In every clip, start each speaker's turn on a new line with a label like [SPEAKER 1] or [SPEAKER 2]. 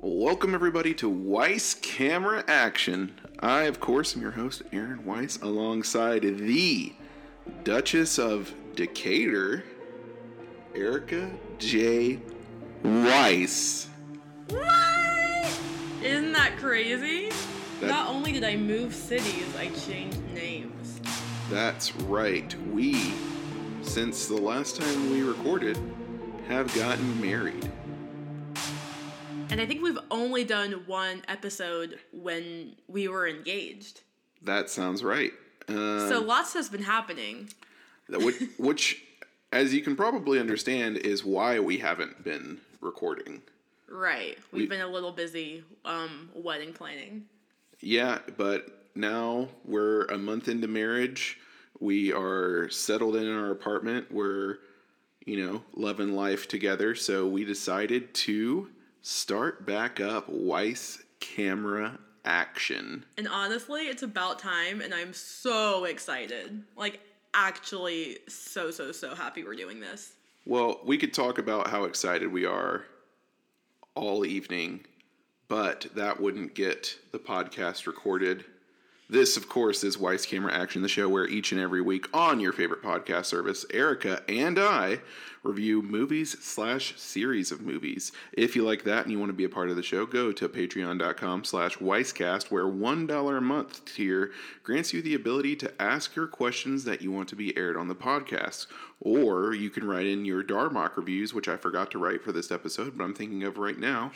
[SPEAKER 1] Welcome, everybody, to Weiss Camera Action. I, of course, am your host, Aaron Weiss, alongside the Duchess of Decatur, Erica J. Weiss.
[SPEAKER 2] What? Isn't that crazy?
[SPEAKER 1] That-
[SPEAKER 2] Not only did I move cities, I changed names.
[SPEAKER 1] That's right. We, since the last time we recorded, have gotten married.
[SPEAKER 2] And I think we've only done one episode when we were engaged.
[SPEAKER 1] That sounds right. Uh,
[SPEAKER 2] so lots has been happening.
[SPEAKER 1] Which, which, as you can probably understand, is why we haven't been recording.
[SPEAKER 2] Right. We've
[SPEAKER 1] We-
[SPEAKER 2] been a little busy um, wedding planning.
[SPEAKER 1] Yeah, but now we're a month into marriage. We are settled in our apartment. We're, you know, loving life together. So we decided to start back up Weiss camera action.
[SPEAKER 2] And honestly, it's about time, and I'm so excited. Like, actually, so, so, so happy we're doing this.
[SPEAKER 1] Well, we could talk about how excited we are all evening, but that wouldn't get the podcast recorded. This, of course, is Weiss Camera Action, the show where each and every week on your favorite podcast service, Erica and I review movies slash series of movies. If you like that and you want to be a part of the show, go to patreon.com slash weisscast, where $1 a month tier grants you the ability to ask your questions that you want to be aired on the podcast. Or you can write in your Darmok reviews, which I forgot to write for this episode, but I'm thinking of right now.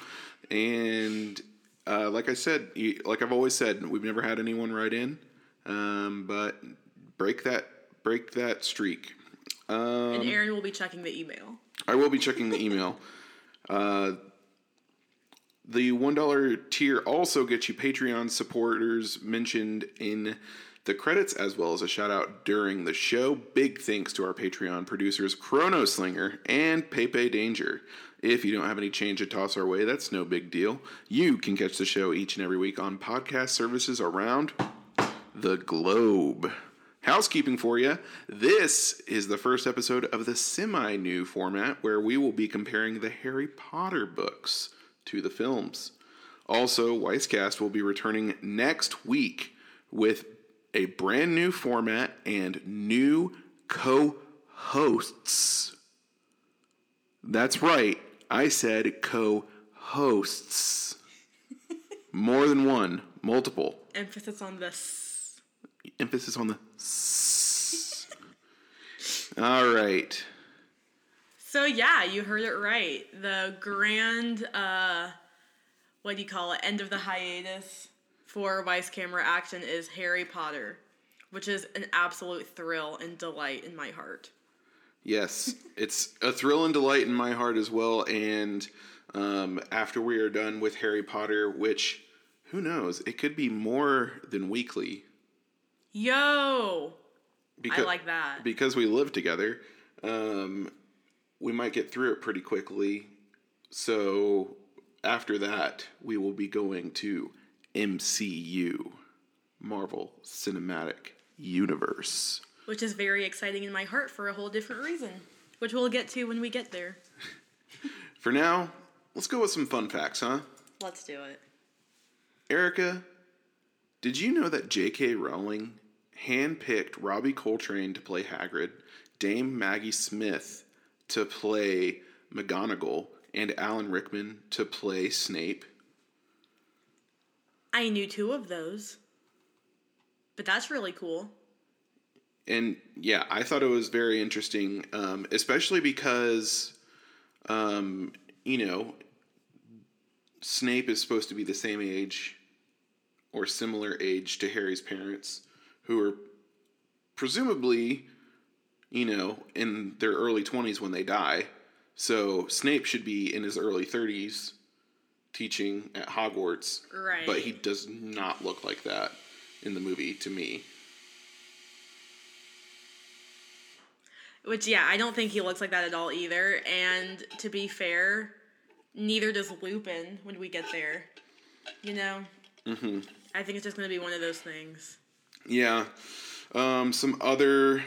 [SPEAKER 1] And uh, like I said, you- like I've always said, we've never had anyone write in, um, but break that break that streak. Um,
[SPEAKER 2] And Aaron will be checking the email.
[SPEAKER 1] I will be checking the email. Uh, the one dollar tier also gets you Patreon supporters mentioned in the credits as well as a shout out during the show. Big thanks to our Patreon producers Chrono Slinger and Pepe Danger. If you don't have any change to toss our way, that's no big deal. You can catch the show each and every week on podcast services around the globe. Housekeeping for you. This is the first episode of the semi new format where we will be comparing the Harry Potter books to the films. Also, Weisscast will be returning next week with a brand new format and new co hosts. That's right, I said co hosts. More than one, multiple
[SPEAKER 2] Emphasis on this.
[SPEAKER 1] emphasis on the s. All right.
[SPEAKER 2] So yeah, you heard it right. The grand uh what do you call it? End of the hiatus for Weiss Camera Action is Harry Potter, which is an absolute thrill and delight in my heart.
[SPEAKER 1] Yes, it's a thrill and delight in my heart as well. And um, after we are done with Harry Potter, which who knows, it could be more than weekly.
[SPEAKER 2] Yo,
[SPEAKER 1] Because,
[SPEAKER 2] I like that.
[SPEAKER 1] because we live together. Um, we might get through it pretty quickly. So after that, we will be going to MCU, Marvel Cinematic Universe.
[SPEAKER 2] Which is very exciting in my heart for a whole different reason, which we'll get to when we get there.
[SPEAKER 1] For now, let's go with some fun facts, huh?
[SPEAKER 2] Let's do it.
[SPEAKER 1] Erica, did you know that J.K. Rowling handpicked Robbie Coltrane to play Hagrid, Dame Maggie Smith to play McGonagall, and Alan Rickman to play Snape?
[SPEAKER 2] I knew two of those. But that's really cool.
[SPEAKER 1] And yeah, I thought it was very interesting, um, especially because, um, you know, Snape is supposed to be the same age or similar age to Harry's parents, who are presumably, you know, in their early 20s when they die. So Snape should be in his early 30s teaching at Hogwarts.
[SPEAKER 2] Right.
[SPEAKER 1] But he does not look like that in the movie to me.
[SPEAKER 2] Which, yeah, I don't think he looks like that at all either. And to be fair, neither does Lupin when we get there. You know? Mm-hmm. I think it's just going to be one of those things.
[SPEAKER 1] Yeah. Um, some other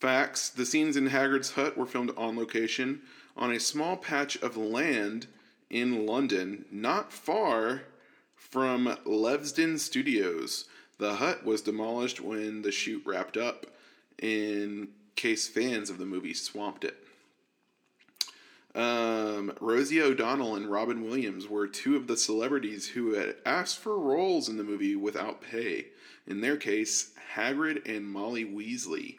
[SPEAKER 1] facts. The scenes in Hagrid's hut were filmed on location on a small patch of land in London, not far from Leavesden Studios. The hut was demolished when the shoot wrapped up, in case fans of the movie swamped it. Um, Rosie O'Donnell and Robin Williams were two of the celebrities who had asked for roles in the movie without pay. In their case, Hagrid and Molly Weasley.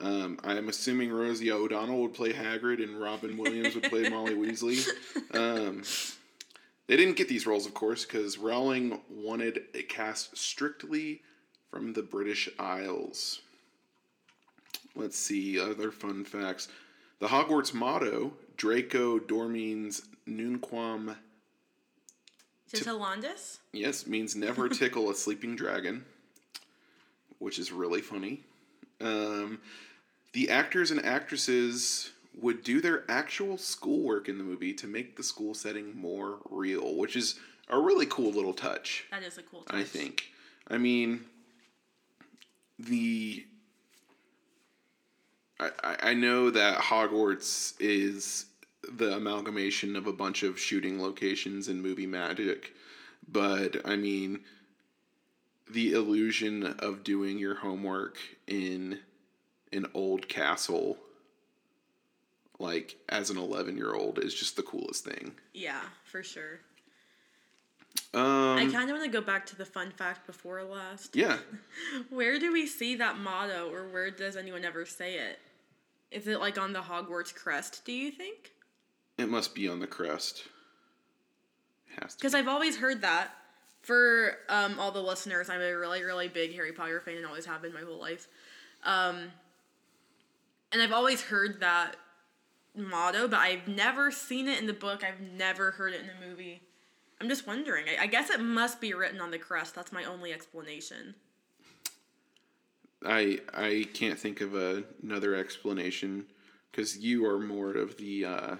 [SPEAKER 1] Um, I am assuming Rosie O'Donnell would play Hagrid and Robin Williams would play Molly Weasley. Um, they didn't get these roles, of course, because Rowling wanted a cast strictly from the British Isles. Let's see other fun facts. The Hogwarts motto, Draco Dormiens Nunquam,
[SPEAKER 2] Titillandus?
[SPEAKER 1] yes, means never tickle a sleeping dragon, which is really funny. Um, the actors and actresses would do their actual schoolwork in the movie to make the school setting more real, which is a really cool little touch.
[SPEAKER 2] That is a cool touch.
[SPEAKER 1] I think. I mean, the. I, I- know that Hogwarts is the amalgamation of a bunch of shooting locations and movie magic, but I mean, the illusion of doing your homework in an old castle, like as an 11 year old, is just the coolest thing.
[SPEAKER 2] Yeah, for sure.
[SPEAKER 1] Um,
[SPEAKER 2] I kind of want to go back to the fun fact before last.
[SPEAKER 1] yeah.
[SPEAKER 2] Where do we see that motto, or where does anyone ever say it? Is it like on the Hogwarts crest, do you think?
[SPEAKER 1] It must be on the crest. Has to.
[SPEAKER 2] Because I've always heard that. For um, all the listeners, I'm a really, really big Harry Potter fan and always have been my whole life. Um, and I've always heard that motto, but I've never seen it in the book. I've never heard it in the movie. I'm just wondering. I, I guess it must be written on the crest. That's my only explanation.
[SPEAKER 1] I I can't think of a, another explanation because you are more of the uh,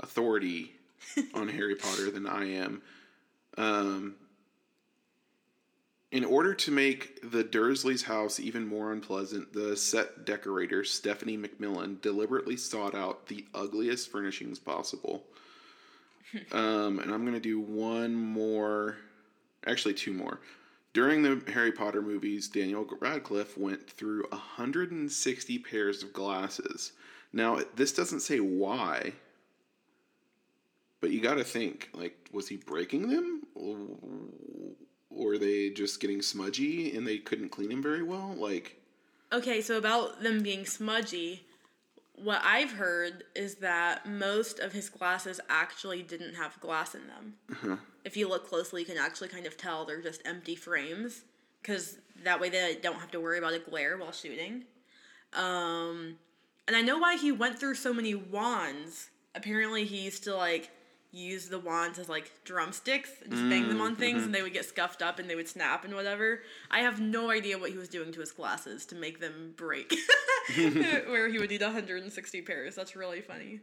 [SPEAKER 1] authority on Harry Potter than I am. Um, in order to make the Dursleys' house even more unpleasant, the set decorator Stephenie McMillan deliberately sought out the ugliest furnishings possible. um, and I'm gonna do one more, actually two more. During the Harry Potter movies, Daniel Radcliffe went through 160 pairs of glasses. Now, this doesn't say why, but you got to think like, was he breaking them? Or were they just getting smudgy and they couldn't clean them very well? Like,
[SPEAKER 2] Okay, so about them being smudgy, what I've heard is that most of his glasses actually didn't have glass in them. If you look closely, you can actually kind of tell they're just empty frames because that way they don't have to worry about a glare while shooting. Um, and I know why he went through so many wands. Apparently, he used to like use the wands as like drumsticks and just bang them on things, and they would get scuffed up and they would snap and whatever. I have no idea what he was doing to his glasses to make them break, where he would need 160 pairs. That's really funny.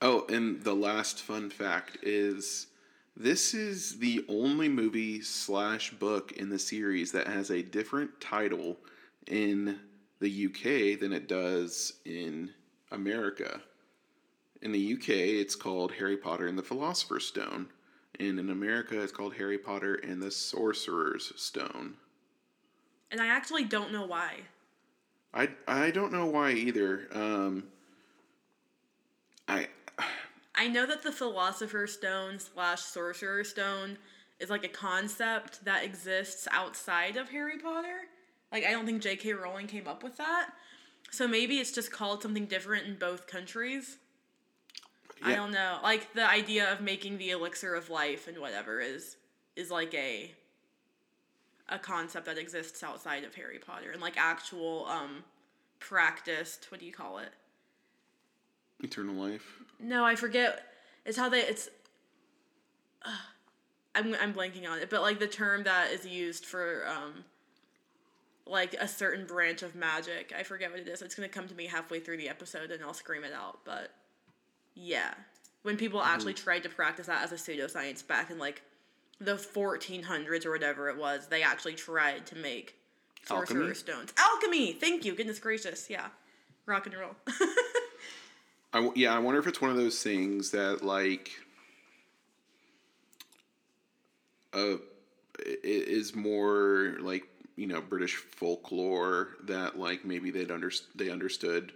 [SPEAKER 1] oh, and the last fun fact is this is the only movie slash book in the series that has a different title in the UK than it does in America. In the UK, it's called Harry Potter and the Philosopher's Stone, and in America, it's called Harry Potter and the Sorcerer's Stone.
[SPEAKER 2] And I actually don't know why.
[SPEAKER 1] I I don't know why either. Um, I
[SPEAKER 2] I know that the Philosopher's Stone slash Sorcerer's Stone is like a concept that exists outside of Harry Potter. Like, I don't think J.K. Rowling came up with that. So maybe it's just called something different in both countries. I don't know. Like the idea of making the elixir of life and whatever is is like a a concept that exists outside of Harry Potter and like actual um practiced, what do you call it?
[SPEAKER 1] Eternal Life.
[SPEAKER 2] No, I forget. It's how they. It's. Uh, I'm I'm blanking on it, but like the term that is used for um. Like a certain branch of magic, I forget what it is. It's gonna come to me halfway through the episode, and I'll scream it out. But yeah, when people actually tried to practice that as a pseudoscience back in like the 1400s or whatever it was, they actually tried to make sorcerer
[SPEAKER 1] Alchemy?
[SPEAKER 2] stones. Alchemy. Thank you. Goodness gracious. Yeah, rock and roll.
[SPEAKER 1] I w yeah, I wonder if it's one of those things that like uh, is more like you know British folklore that like maybe they'd under they understood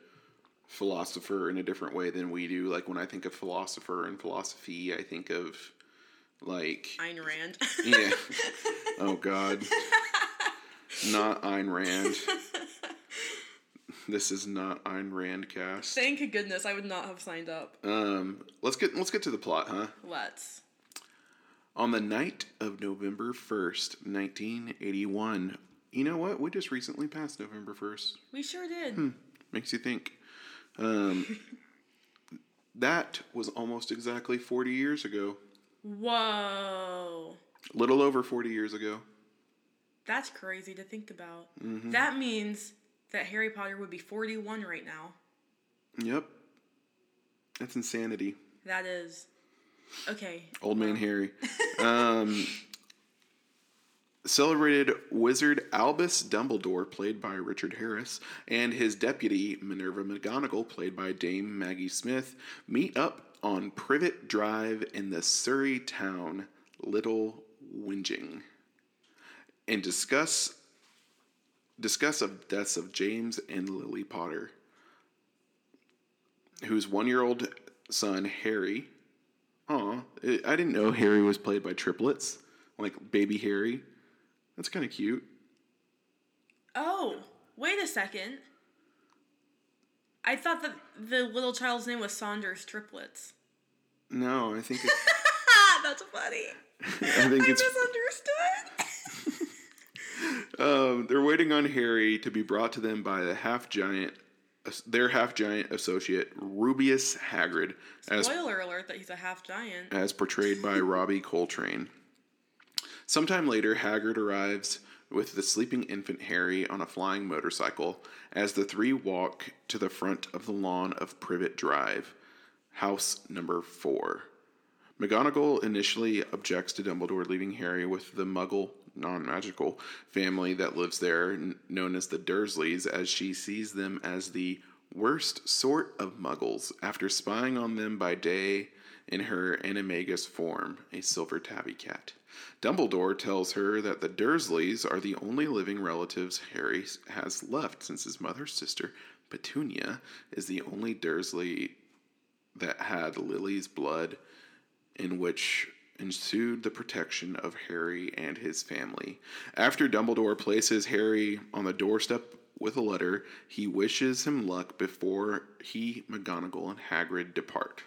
[SPEAKER 1] philosopher in a different way than we do. Like when I think of philosopher and philosophy, I think of like
[SPEAKER 2] Ayn Rand.
[SPEAKER 1] yeah. Oh God. Not Ayn Rand. This is not Ayn Rand cast.
[SPEAKER 2] Thank goodness I would not have signed up.
[SPEAKER 1] Um, let's get let's get to the plot, huh?
[SPEAKER 2] Let's.
[SPEAKER 1] On the night of November first, nineteen eighty one. You know what? We just recently passed November first.
[SPEAKER 2] We sure did.
[SPEAKER 1] Hmm. Makes you think. Um, that was almost exactly forty years ago.
[SPEAKER 2] Whoa.
[SPEAKER 1] A little over forty years ago.
[SPEAKER 2] That's crazy to think about.
[SPEAKER 1] Mm-hmm.
[SPEAKER 2] That means that Harry Potter would be 41 right now.
[SPEAKER 1] Yep. That's insanity.
[SPEAKER 2] That is. Okay.
[SPEAKER 1] Old Man Harry. Um, celebrated wizard Albus Dumbledore, played by Richard Harris, and his deputy Minerva McGonagall, played by Dame Maggie Smith, meet up on Privet Drive in the Surrey town Little Whinging and discuss discuss of deaths of James and Lily Potter, whose one-year-old son Harry Aw, I I didn't know Harry was played by triplets, like baby Harry. That's kind of cute.
[SPEAKER 2] Oh, wait a second. I thought that the little child's name was Saunders Triplets.
[SPEAKER 1] No, I think it,
[SPEAKER 2] That's funny.
[SPEAKER 1] I think
[SPEAKER 2] I
[SPEAKER 1] it's
[SPEAKER 2] misunderstood.
[SPEAKER 1] um, they're waiting on Harry to be brought to them by the half giant, their half giant associate Rubeus Hagrid, as
[SPEAKER 2] Spoiler alert that he's a half giant.
[SPEAKER 1] as portrayed by Robbie Coltrane. Sometime later, Hagrid arrives with the sleeping infant Harry on a flying motorcycle as the three walk to the front of the lawn of Privet Drive, house number four. McGonagall initially objects to Dumbledore leaving Harry with the Muggle, non magical family that lives there, known as the Dursleys, as she sees them as the worst sort of Muggles after spying on them by day in her animagus form, a silver tabby cat. Dumbledore tells her that the Dursleys are the only living relatives Harry has left since his mother's sister, Petunia, is the only Dursley that had Lily's blood, in which ensued the protection of Harry and his family. After Dumbledore places Harry on the doorstep with a letter, he wishes him luck before he, McGonagall, and Hagrid depart.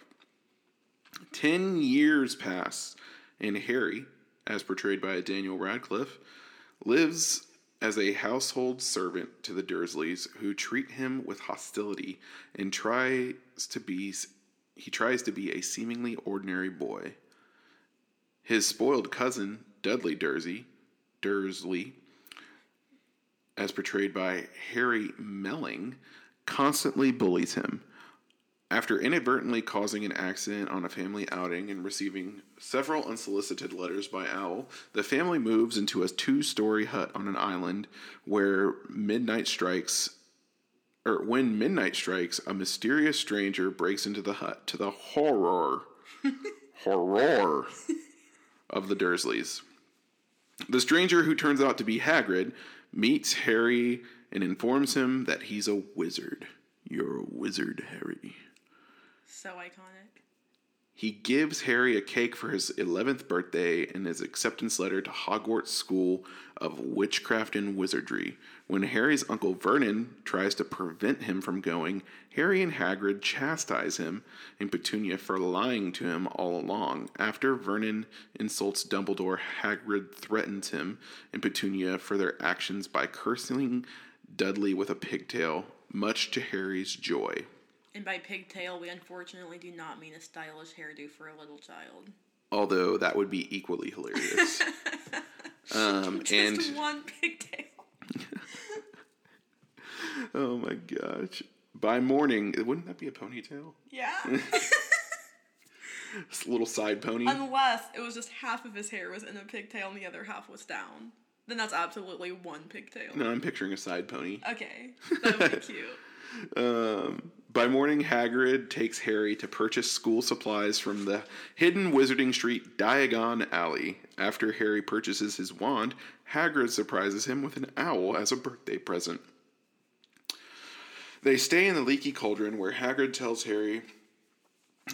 [SPEAKER 1] Ten years pass, and Harry, as portrayed by Daniel Radcliffe, lives as a household servant to the Dursleys, who treat him with hostility and tries to be he tries to be a seemingly ordinary boy. His spoiled cousin, Dudley Dursley, Dursley, as portrayed by Harry Melling, constantly bullies him. After inadvertently causing an accident on a family outing and receiving several unsolicited letters by Owl, the family moves into a two story hut on an island where midnight strikes. Or when midnight strikes, a mysterious stranger breaks into the hut to the horror, horror of the Dursleys. The stranger, who turns out to be Hagrid, meets Harry and informs him that he's a wizard. You're a wizard, Harry.
[SPEAKER 2] So iconic.
[SPEAKER 1] He gives Harry a cake for his 11th birthday and his acceptance letter to Hogwarts School of Witchcraft and Wizardry. When Harry's uncle Vernon tries to prevent him from going, Harry and Hagrid chastise him and Petunia for lying to him all along. After Vernon insults Dumbledore, Hagrid threatens him and Petunia for their actions by cursing Dudley with a pigtail, much to Harry's joy.
[SPEAKER 2] And by pigtail, we unfortunately do not mean a stylish hairdo for a little child.
[SPEAKER 1] although that would be equally hilarious. um, and
[SPEAKER 2] Just one pigtail.
[SPEAKER 1] oh my gosh, by morning, wouldn't that be a ponytail?
[SPEAKER 2] Yeah.
[SPEAKER 1] This little side pony.
[SPEAKER 2] Unless it was just half of his hair was in a pigtail and the other half was down. Then that's absolutely one pigtail.
[SPEAKER 1] no, I'm picturing a side pony.
[SPEAKER 2] Okay. That would be cute.
[SPEAKER 1] Um, By morning, Hagrid takes Harry to purchase school supplies from the hidden Wizarding Street Diagon Alley. After Harry purchases his wand, Hagrid surprises him with an owl as a birthday present. They stay in the Leaky Cauldron, where Hagrid tells Harry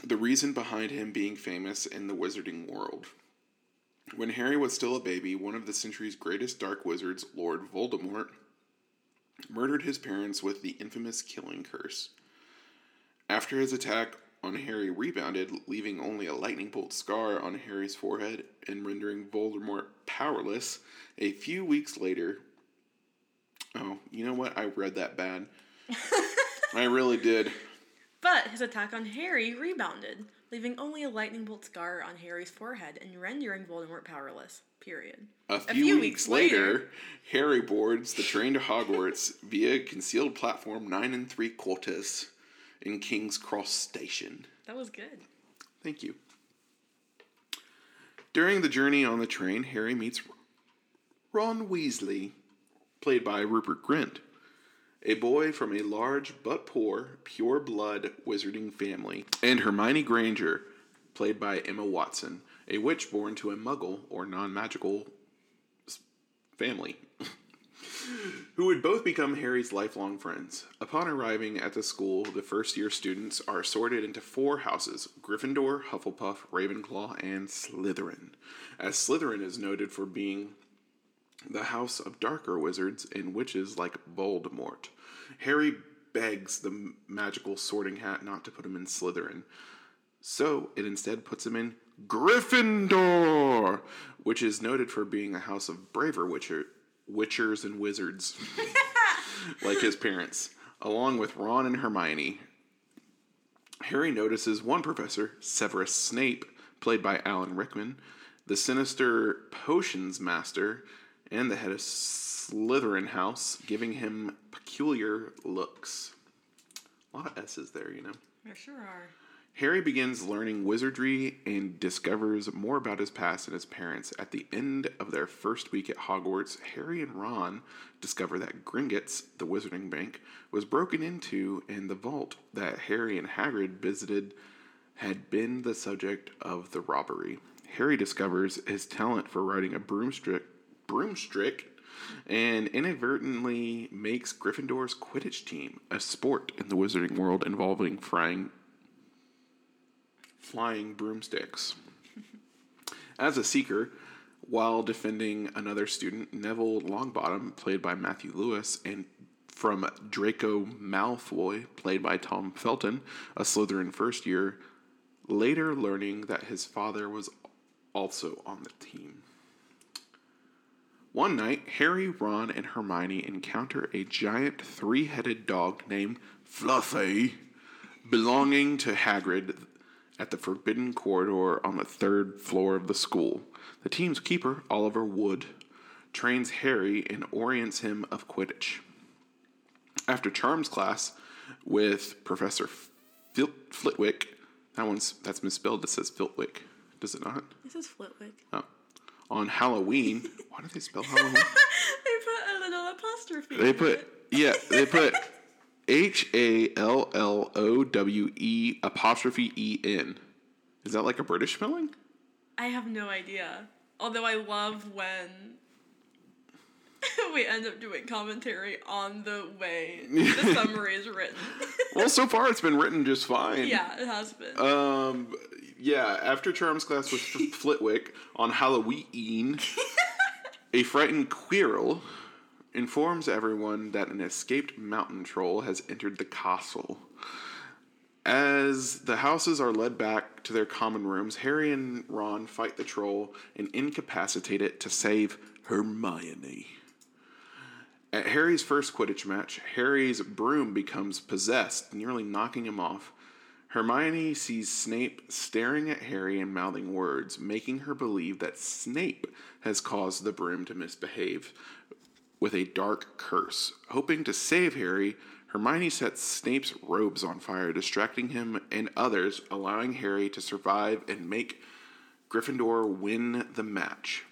[SPEAKER 1] the reason behind him being famous in the wizarding world. When Harry was still a baby, one of the century's greatest dark wizards, Lord Voldemort, murdered his parents with the infamous killing curse. After his attack on Harry rebounded, leaving only a lightning bolt scar on Harry's forehead and rendering Voldemort powerless, a few weeks later. Oh, you know what? I read that bad. I really did.
[SPEAKER 2] But his attack on Harry rebounded, leaving only a lightning bolt scar on Harry's forehead and rendering Voldemort powerless. Period.
[SPEAKER 1] A few, weeks, later, Harry boards the train to Hogwarts via concealed platform nine and three quarters in King's Cross Station.
[SPEAKER 2] That was good.
[SPEAKER 1] Thank you. During the journey on the train, Harry meets Ron Weasley, played by Rupert Grint, a boy from a large but poor, pure blood wizarding family, and Hermione Granger, played by Emma Watson, a witch born to a muggle or non magical family. Who would both become Harry's lifelong friends. Upon arriving at the school, the first year students are sorted into four houses Gryffindor, Hufflepuff, Ravenclaw, and Slytherin. As Slytherin is noted for being the house of darker wizards and witches like Voldemort. Harry begs the magical sorting hat not to put him in Slytherin. So it instead puts him in Gryffindor, which is noted for being a house of braver witcher, witchers and wizards, like his parents, along with Ron and Hermione. Harry notices one professor, Severus Snape, played by Alan Rickman, the sinister potions master, and the head of Slytherin House, giving him peculiar looks. A lot of S's there, you know.
[SPEAKER 2] There sure are.
[SPEAKER 1] Harry begins learning wizardry and discovers more about his past and his parents. At the end of their first week at Hogwarts, Harry and Ron discover that Gringotts, the wizarding bank, was broken into and the vault that Harry and Hagrid visited had been the subject of the robbery. Harry discovers his talent for riding a broomstick, broomstick and inadvertently makes Gryffindor's Quidditch team a sport in the wizarding world involving frying flying broomsticks. As a seeker, while defending another student, Neville Longbottom, played by Matthew Lewis, and from Draco Malfoy, played by Tom Felton, a Slytherin first year, later learning that his father was also on the team. One night, Harry, Ron, and Hermione encounter a giant three headed dog named Fluffy, belonging to Hagrid at the Forbidden Corridor on the third floor of the school. The team's keeper, Oliver Wood, trains Harry and orients him of Quidditch. After Charms class with Professor Flitwick, that one's that's misspelled. It says Flitwick, does it not?
[SPEAKER 2] This is Flitwick.
[SPEAKER 1] Oh. On Halloween, why do they spell Halloween?
[SPEAKER 2] they put a little apostrophe.
[SPEAKER 1] They put yeah, they put H A L L O W E apostrophe E N. Is that like a British spelling?
[SPEAKER 2] I have no idea. Although I love when we end up doing commentary on the way the summary is written.
[SPEAKER 1] Well, so far it's been written just fine.
[SPEAKER 2] yeah, it has been.
[SPEAKER 1] Um. Yeah. After Charms class with Flitwick on Halloween, a frightened Quirrell informs everyone that an escaped mountain troll has entered the castle. As the houses are led back to their common rooms, Harry and Ron fight the troll and incapacitate it to save Hermione. At Harry's first Quidditch match, Harry's broom becomes possessed, nearly knocking him off. Hermione sees Snape staring at Harry and mouthing words, making her believe that Snape has caused the broom to misbehave with a dark curse. Hoping to save Harry, Hermione sets Snape's robes on fire, distracting him and others, allowing Harry to survive and make Gryffindor win the match.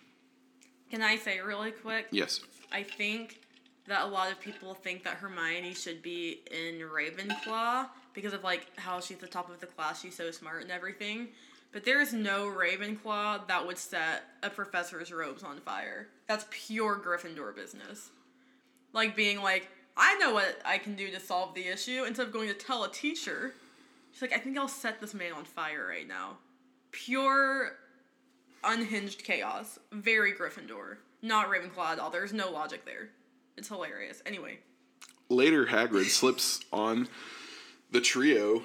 [SPEAKER 2] Can I say really quick?
[SPEAKER 1] Yes.
[SPEAKER 2] I think that a lot of people think that Hermione should be in Ravenclaw because of like how she's the top of the class, she's so smart and everything. But there is no Ravenclaw that would set a professor's robes on fire. That's pure Gryffindor business. Like being like, I know what I can do to solve the issue instead of going to tell a teacher. She's like, I think I'll set this man on fire right now. Pure unhinged chaos. Very Gryffindor. Not Ravenclaw at all. There's no logic there. It's hilarious. Anyway.
[SPEAKER 1] Later, Hagrid slips on the trio.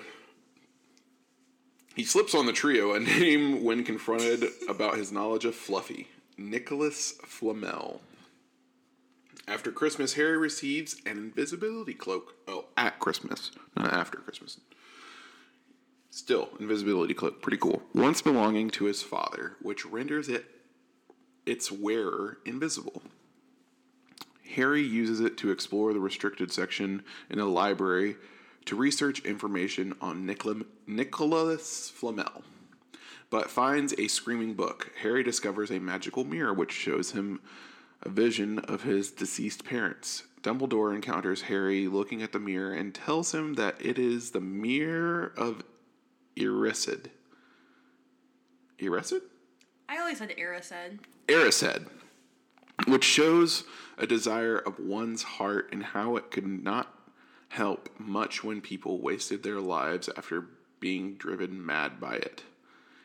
[SPEAKER 1] He slips on the trio a name when confronted about his knowledge of Fluffy Nicholas Flamel. After Christmas, Harry receives an invisibility cloak. Oh, at Christmas, not after Christmas. Still, invisibility cloak, pretty cool. Once belonging to his father, which renders it its wearer invisible. Harry uses it to explore the restricted section in a library to research information on Nicola, Nicholas Flamel, but finds a screaming book. Harry discovers a magical mirror which shows him a vision of his deceased parents. Dumbledore encounters Harry looking at the mirror and tells him that it is the mirror of Erised. Erised?
[SPEAKER 2] I always said Erised.
[SPEAKER 1] Erised, which shows a desire of one's heart and how it could not help much when people wasted their lives after being driven mad by it.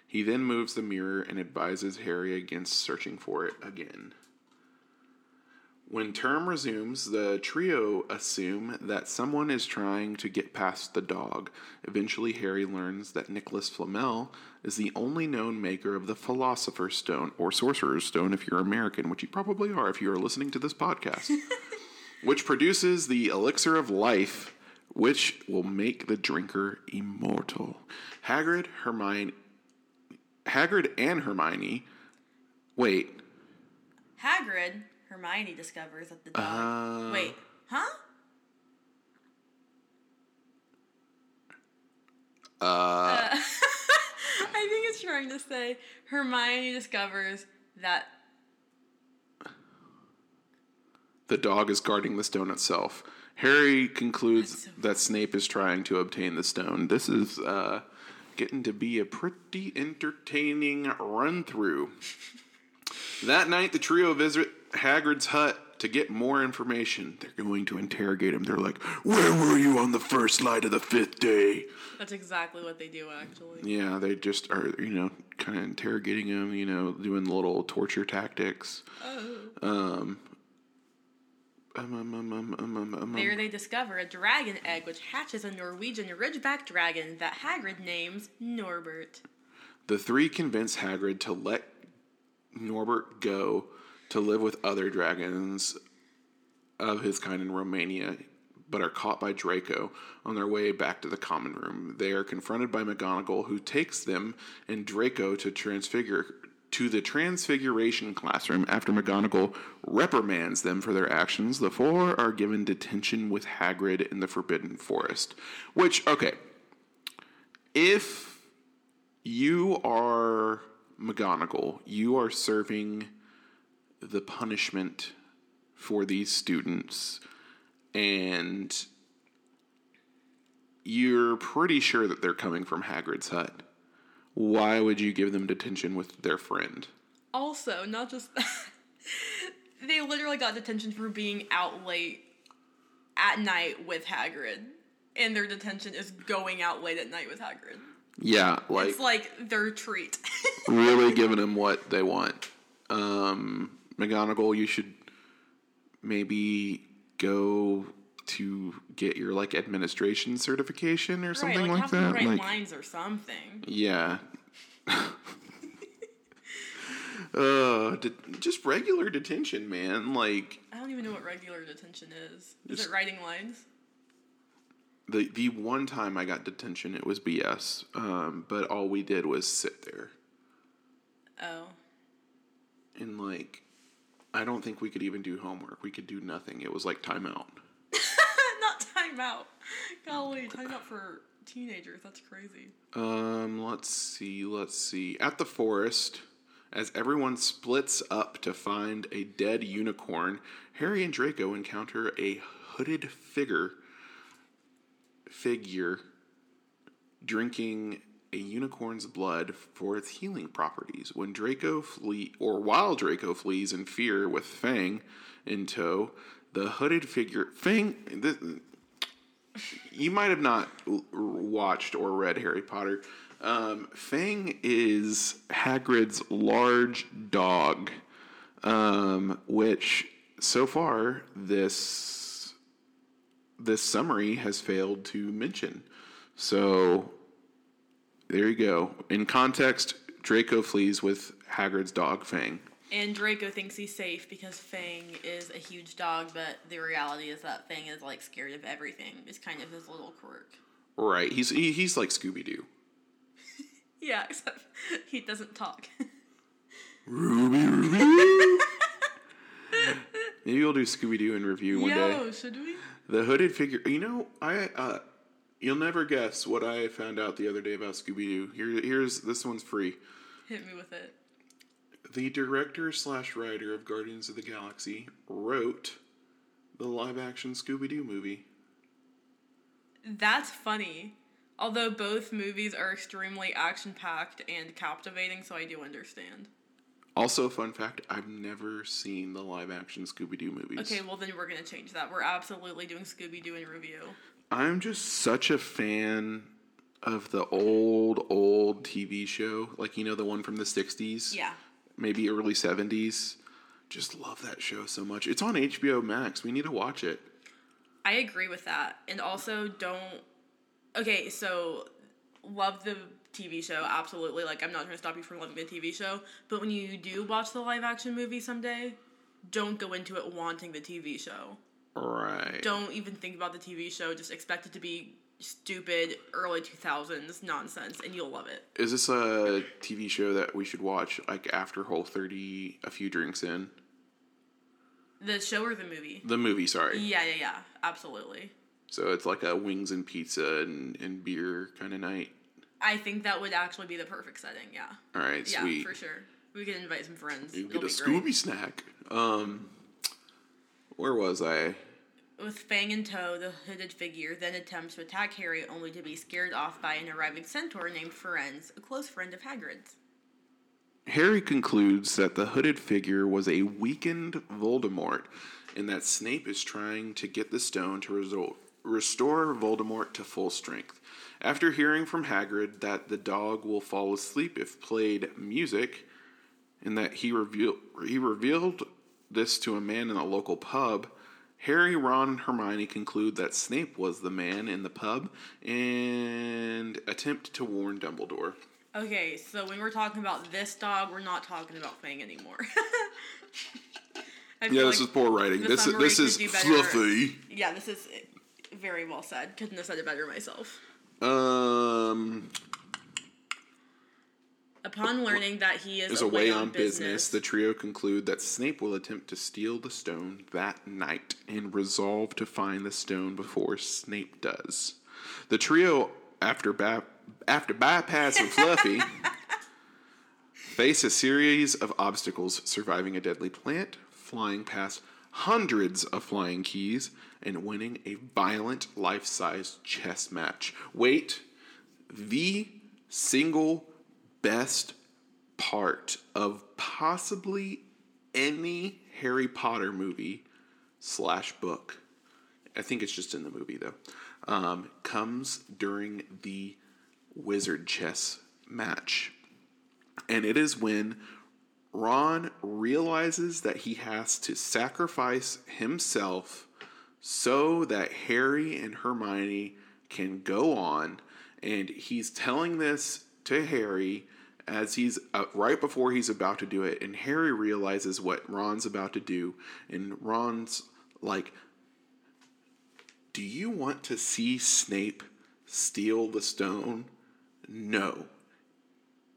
[SPEAKER 1] He then moves the mirror and advises Harry against searching for it again. When term resumes, the trio assume that someone is trying to get past the dog. Eventually, Harry learns that Nicholas Flamel is the only known maker of the Philosopher's Stone, or Sorcerer's Stone if you're American, which you probably are if you are listening to this podcast, which produces the elixir of life, which will make the drinker immortal. Hagrid, Hermione, Hagrid and Hermione. Wait,
[SPEAKER 2] Hagrid, Hermione discovers that the dog.
[SPEAKER 1] Uh.
[SPEAKER 2] Wait, huh?
[SPEAKER 1] uh,
[SPEAKER 2] I think it's trying to say Hermione discovers that.
[SPEAKER 1] The dog is guarding the stone itself. Harry concludes
[SPEAKER 2] so
[SPEAKER 1] that Snape is trying to obtain the stone. This is uh, getting to be a pretty entertaining run through. that night, the trio visit Hagrid's hut to get more information. They're going to interrogate him. They're like, Where were you on the first night of the fifth day?
[SPEAKER 2] That's exactly what they do, actually.
[SPEAKER 1] Yeah, they just are, you know, kind of interrogating him, you know, doing little torture tactics. Um, um, um, um, um, um, um, um,
[SPEAKER 2] There they discover a dragon egg which hatches a Norwegian ridgeback dragon that Hagrid names Norbert.
[SPEAKER 1] The three convince Hagrid to let Norbert go to live with other dragons of his kind in Romania, but are caught by Draco on their way back to the common room. They are confronted by McGonagall, who takes them and Draco to transfigure to the transfiguration classroom after McGonagall reprimands them for their actions. The four are given detention with Hagrid in the Forbidden Forest. Which, okay, if you are McGonagall, you are serving the punishment for these students, and you're pretty sure that they're coming from Hagrid's hut. Why would you give them detention with their friend?
[SPEAKER 2] Also, not just that, they literally got detention for being out late at night with Hagrid. And their detention is going out late at night with Hagrid.
[SPEAKER 1] Yeah, like
[SPEAKER 2] it's like their treat.
[SPEAKER 1] really giving them what they want. Um, McGonagall, you should maybe go to get your like administration certification or something
[SPEAKER 2] right, like,
[SPEAKER 1] like,
[SPEAKER 2] have
[SPEAKER 1] that.
[SPEAKER 2] write
[SPEAKER 1] Like,
[SPEAKER 2] lines or something.
[SPEAKER 1] yeah. uh, de- just regular detention, man. Like
[SPEAKER 2] I don't even know what regular detention is. Is it writing lines?
[SPEAKER 1] the the one time I got detention, it was BS. Um, but all we did was sit there
[SPEAKER 2] Oh.
[SPEAKER 1] and like. I don't think we could even do homework. We could do nothing. It was like timeout.
[SPEAKER 2] Not timeout. Golly, timeout for teenagers. That's crazy.
[SPEAKER 1] Um, let's see, let's see. At the forest, as everyone splits up to find a dead unicorn, Harry and Draco encounter a hooded figure figure drinking a unicorn's blood for its healing properties. When Draco flee or while Draco flees in fear with Fang in tow, the hooded figure Fang. You might have not watched or read Harry Potter. Um, Fang is Hagrid's large dog, um, which so far this this summary has failed to mention. So there you go. In context, Draco flees with Hagrid's dog Fang.
[SPEAKER 2] And Draco thinks he's safe because Fang is a huge dog, but the reality is that Fang is like scared of everything. It's kind of his little quirk.
[SPEAKER 1] Right. He's he, he's like Scooby Doo.
[SPEAKER 2] Yeah, except he doesn't talk.
[SPEAKER 1] Ruby, Ruby. Maybe we'll do Scooby Doo in review one day.
[SPEAKER 2] Yo, should we?
[SPEAKER 1] The hooded figure. You know, I uh, you'll never guess what I found out the other day about Scooby Doo. Here, here's this one's free.
[SPEAKER 2] Hit me with it.
[SPEAKER 1] The director slash writer of Guardians of the Galaxy wrote the live action Scooby Doo movie.
[SPEAKER 2] That's funny. Although both movies are extremely action packed and captivating, so I do understand.
[SPEAKER 1] Also, fun fact: I've never seen the live action Scooby Doo movies.
[SPEAKER 2] Okay, well then we're gonna change that. We're absolutely doing Scooby Doo in review.
[SPEAKER 1] I'm just such a fan of the old, old TV show. Like, you know, the one from the 60s?
[SPEAKER 2] Yeah.
[SPEAKER 1] Maybe early 70s. Just love that show so much. It's on HBO Max. We need to watch it.
[SPEAKER 2] I agree with that. And also don't Okay, so love the TV show, absolutely. Like I'm not trying to stop you from loving the TV show, but when you do watch the live action movie someday, don't go into it wanting the TV show.
[SPEAKER 1] Right.
[SPEAKER 2] Don't even think about the TV show, just expect it to be stupid early 2000s nonsense and you'll love it.
[SPEAKER 1] Is this a TV show that we should watch, like, after Whole 30, a few drinks in?
[SPEAKER 2] The show or the movie?
[SPEAKER 1] The movie, sorry.
[SPEAKER 2] Yeah, yeah, yeah. Absolutely.
[SPEAKER 1] So it's like a wings and pizza and, and beer kind of night.
[SPEAKER 2] I think that would actually be the perfect setting, yeah.
[SPEAKER 1] All right,
[SPEAKER 2] Yeah,
[SPEAKER 1] sweet.
[SPEAKER 2] for sure. We could invite some friends.
[SPEAKER 1] You
[SPEAKER 2] It'll
[SPEAKER 1] get a
[SPEAKER 2] be great.
[SPEAKER 1] Scooby snack. Um, where was I?
[SPEAKER 2] With Fang in tow, the hooded figure then attempts to attack Harry only to be scared off by an arriving centaur named Firenze, a close friend of Hagrid's.
[SPEAKER 1] Harry concludes that the hooded figure was a weakened Voldemort and that Snape is trying to get the stone to resol- restore Voldemort to full strength. After hearing from Hagrid that the dog will fall asleep if played music, and that he, reveal- he revealed this to a man in a local pub, Harry, Ron, and Hermione conclude that Snape was the man in the pub and attempt to warn Dumbledore.
[SPEAKER 2] Okay, so when we're talking about this dog, we're not talking about Fang anymore.
[SPEAKER 1] Yeah, this
[SPEAKER 2] like-
[SPEAKER 1] is poor writing. This is this is fluffy.
[SPEAKER 2] Yeah, this is very well said. Couldn't have said it better myself.
[SPEAKER 1] Um,
[SPEAKER 2] Upon learning that he is,
[SPEAKER 1] is away on business. The trio conclude that Snape will attempt to steal the stone that night and resolve to find the stone before Snape does. The trio, after ba- after bypassing Fluffy, face a series of obstacles, surviving a deadly plant, flying past hundreds of flying keys, and winning a violent life-size chess match. Wait, the single best part of possibly any Harry Potter movie slash book. I think it's just in the movie though. Um, comes during the wizard chess match. And it is when Ron realizes that he has to sacrifice himself so that Harry and Hermione can go on. And he's telling this to Harry as he's uh, right before he's about to do it. And Harry realizes what Ron's about to do. And Ron's like, Do you want to see Snape steal the stone? No.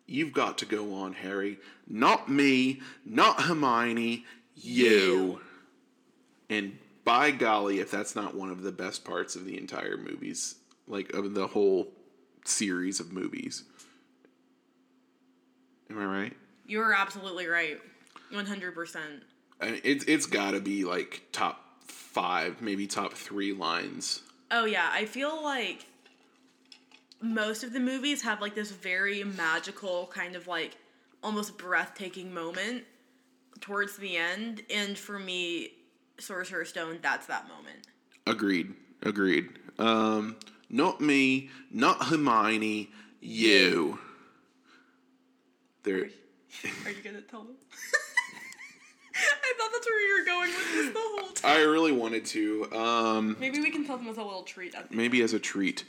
[SPEAKER 1] You've got to go on, Harry. Not me, not Hermione, you.
[SPEAKER 2] You.
[SPEAKER 1] And by golly, if that's not one of the best parts of the entire movies, like of the whole series of movies. Am I right?
[SPEAKER 2] You're absolutely right. 100%.
[SPEAKER 1] I mean, it's it's got to be like top five, maybe top three lines.
[SPEAKER 2] Oh yeah, I feel like most of the movies have like this very magical kind of like almost breathtaking moment towards the end and for me sorcerer's stone that's that moment
[SPEAKER 1] Agreed. Agreed. Um, not me, not Hermione, you. There.
[SPEAKER 2] are you gonna tell them i thought that's where you were going with this the whole time
[SPEAKER 1] I really wanted to. Um,
[SPEAKER 2] maybe we can tell them as a little treat end.
[SPEAKER 1] maybe as a treat.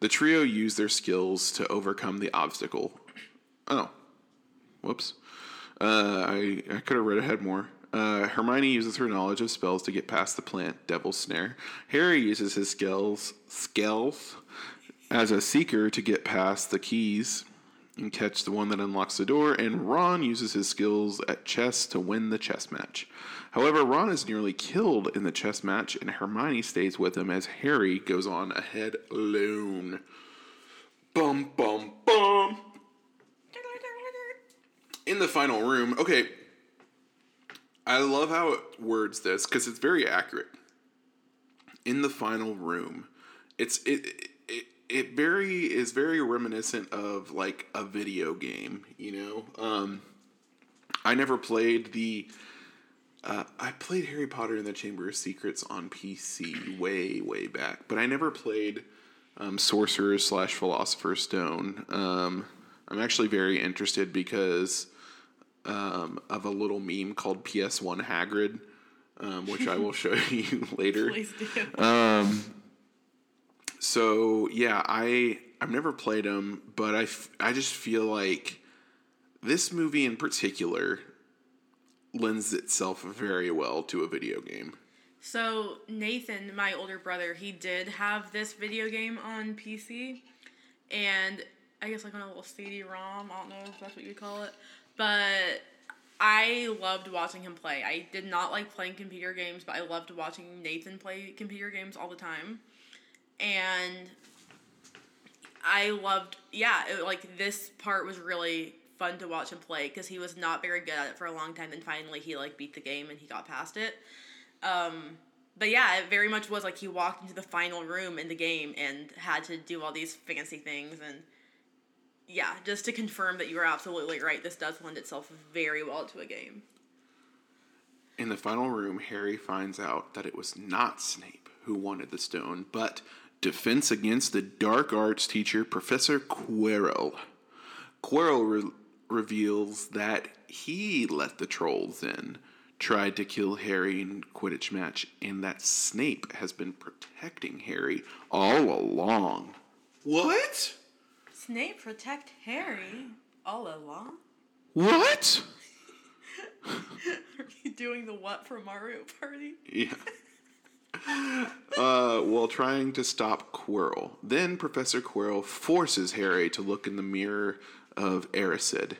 [SPEAKER 1] The trio use their skills to overcome the obstacle. Oh, whoops. Uh, I I could have read ahead more. Uh, Hermione uses her knowledge of spells to get past the plant Devil's Snare. Harry uses his skills skills as a seeker to get past the keys and catch the one that unlocks the door. And Ron uses his skills at chess to win the chess match. However, Ron is nearly killed in the chess match, and Hermione stays with him as Harry goes on ahead alone. Bum bum bum. In the final room, okay. I love how it words this because it's very accurate. In the final room, it's it it it very is very reminiscent of like a video game. You know, um, I never played the. Uh, I played Harry Potter and the Chamber of Secrets on PC way way back, but I never played um, Sorcerer slash Philosopher's Stone. Um, I'm actually very interested because um, of a little meme called PS1 Hagrid, um, which I will show you later.
[SPEAKER 2] please do
[SPEAKER 1] So yeah, I I've never played them, but I, f- I just feel like this movie in particular lends itself very well to a video game.
[SPEAKER 2] So Nathan, my older brother, he did have this video game on PC, and I guess like on a little CD-ROM. I don't know if that's what you call it, but I loved watching him play. I did not like playing computer games, but I loved watching Nathan play computer games all the time, and I loved yeah, it, like this part was really fun to watch him play because he was not very good at it for a long time, and finally he like beat the game and he got past it. Um, but yeah, it very much was like he walked into the final room in the game and had to do all these fancy things and yeah, just to confirm that you were absolutely right. This does lend itself very well to a game.
[SPEAKER 1] In the final room, Harry finds out that it was not Snape who wanted the stone, but Defense Against the Dark Arts teacher, Professor Quirrell. Quirrell re- reveals that he let the trolls in, tried to kill Harry in Quidditch match, and that Snape has been protecting Harry all along. What?
[SPEAKER 2] Snape protect Harry all along.
[SPEAKER 1] What?
[SPEAKER 2] Are you doing the what for Mario Party?
[SPEAKER 1] Yeah. Uh, while trying to stop Quirrell. Then Professor Quirrell forces Harry to look in the mirror of Erised.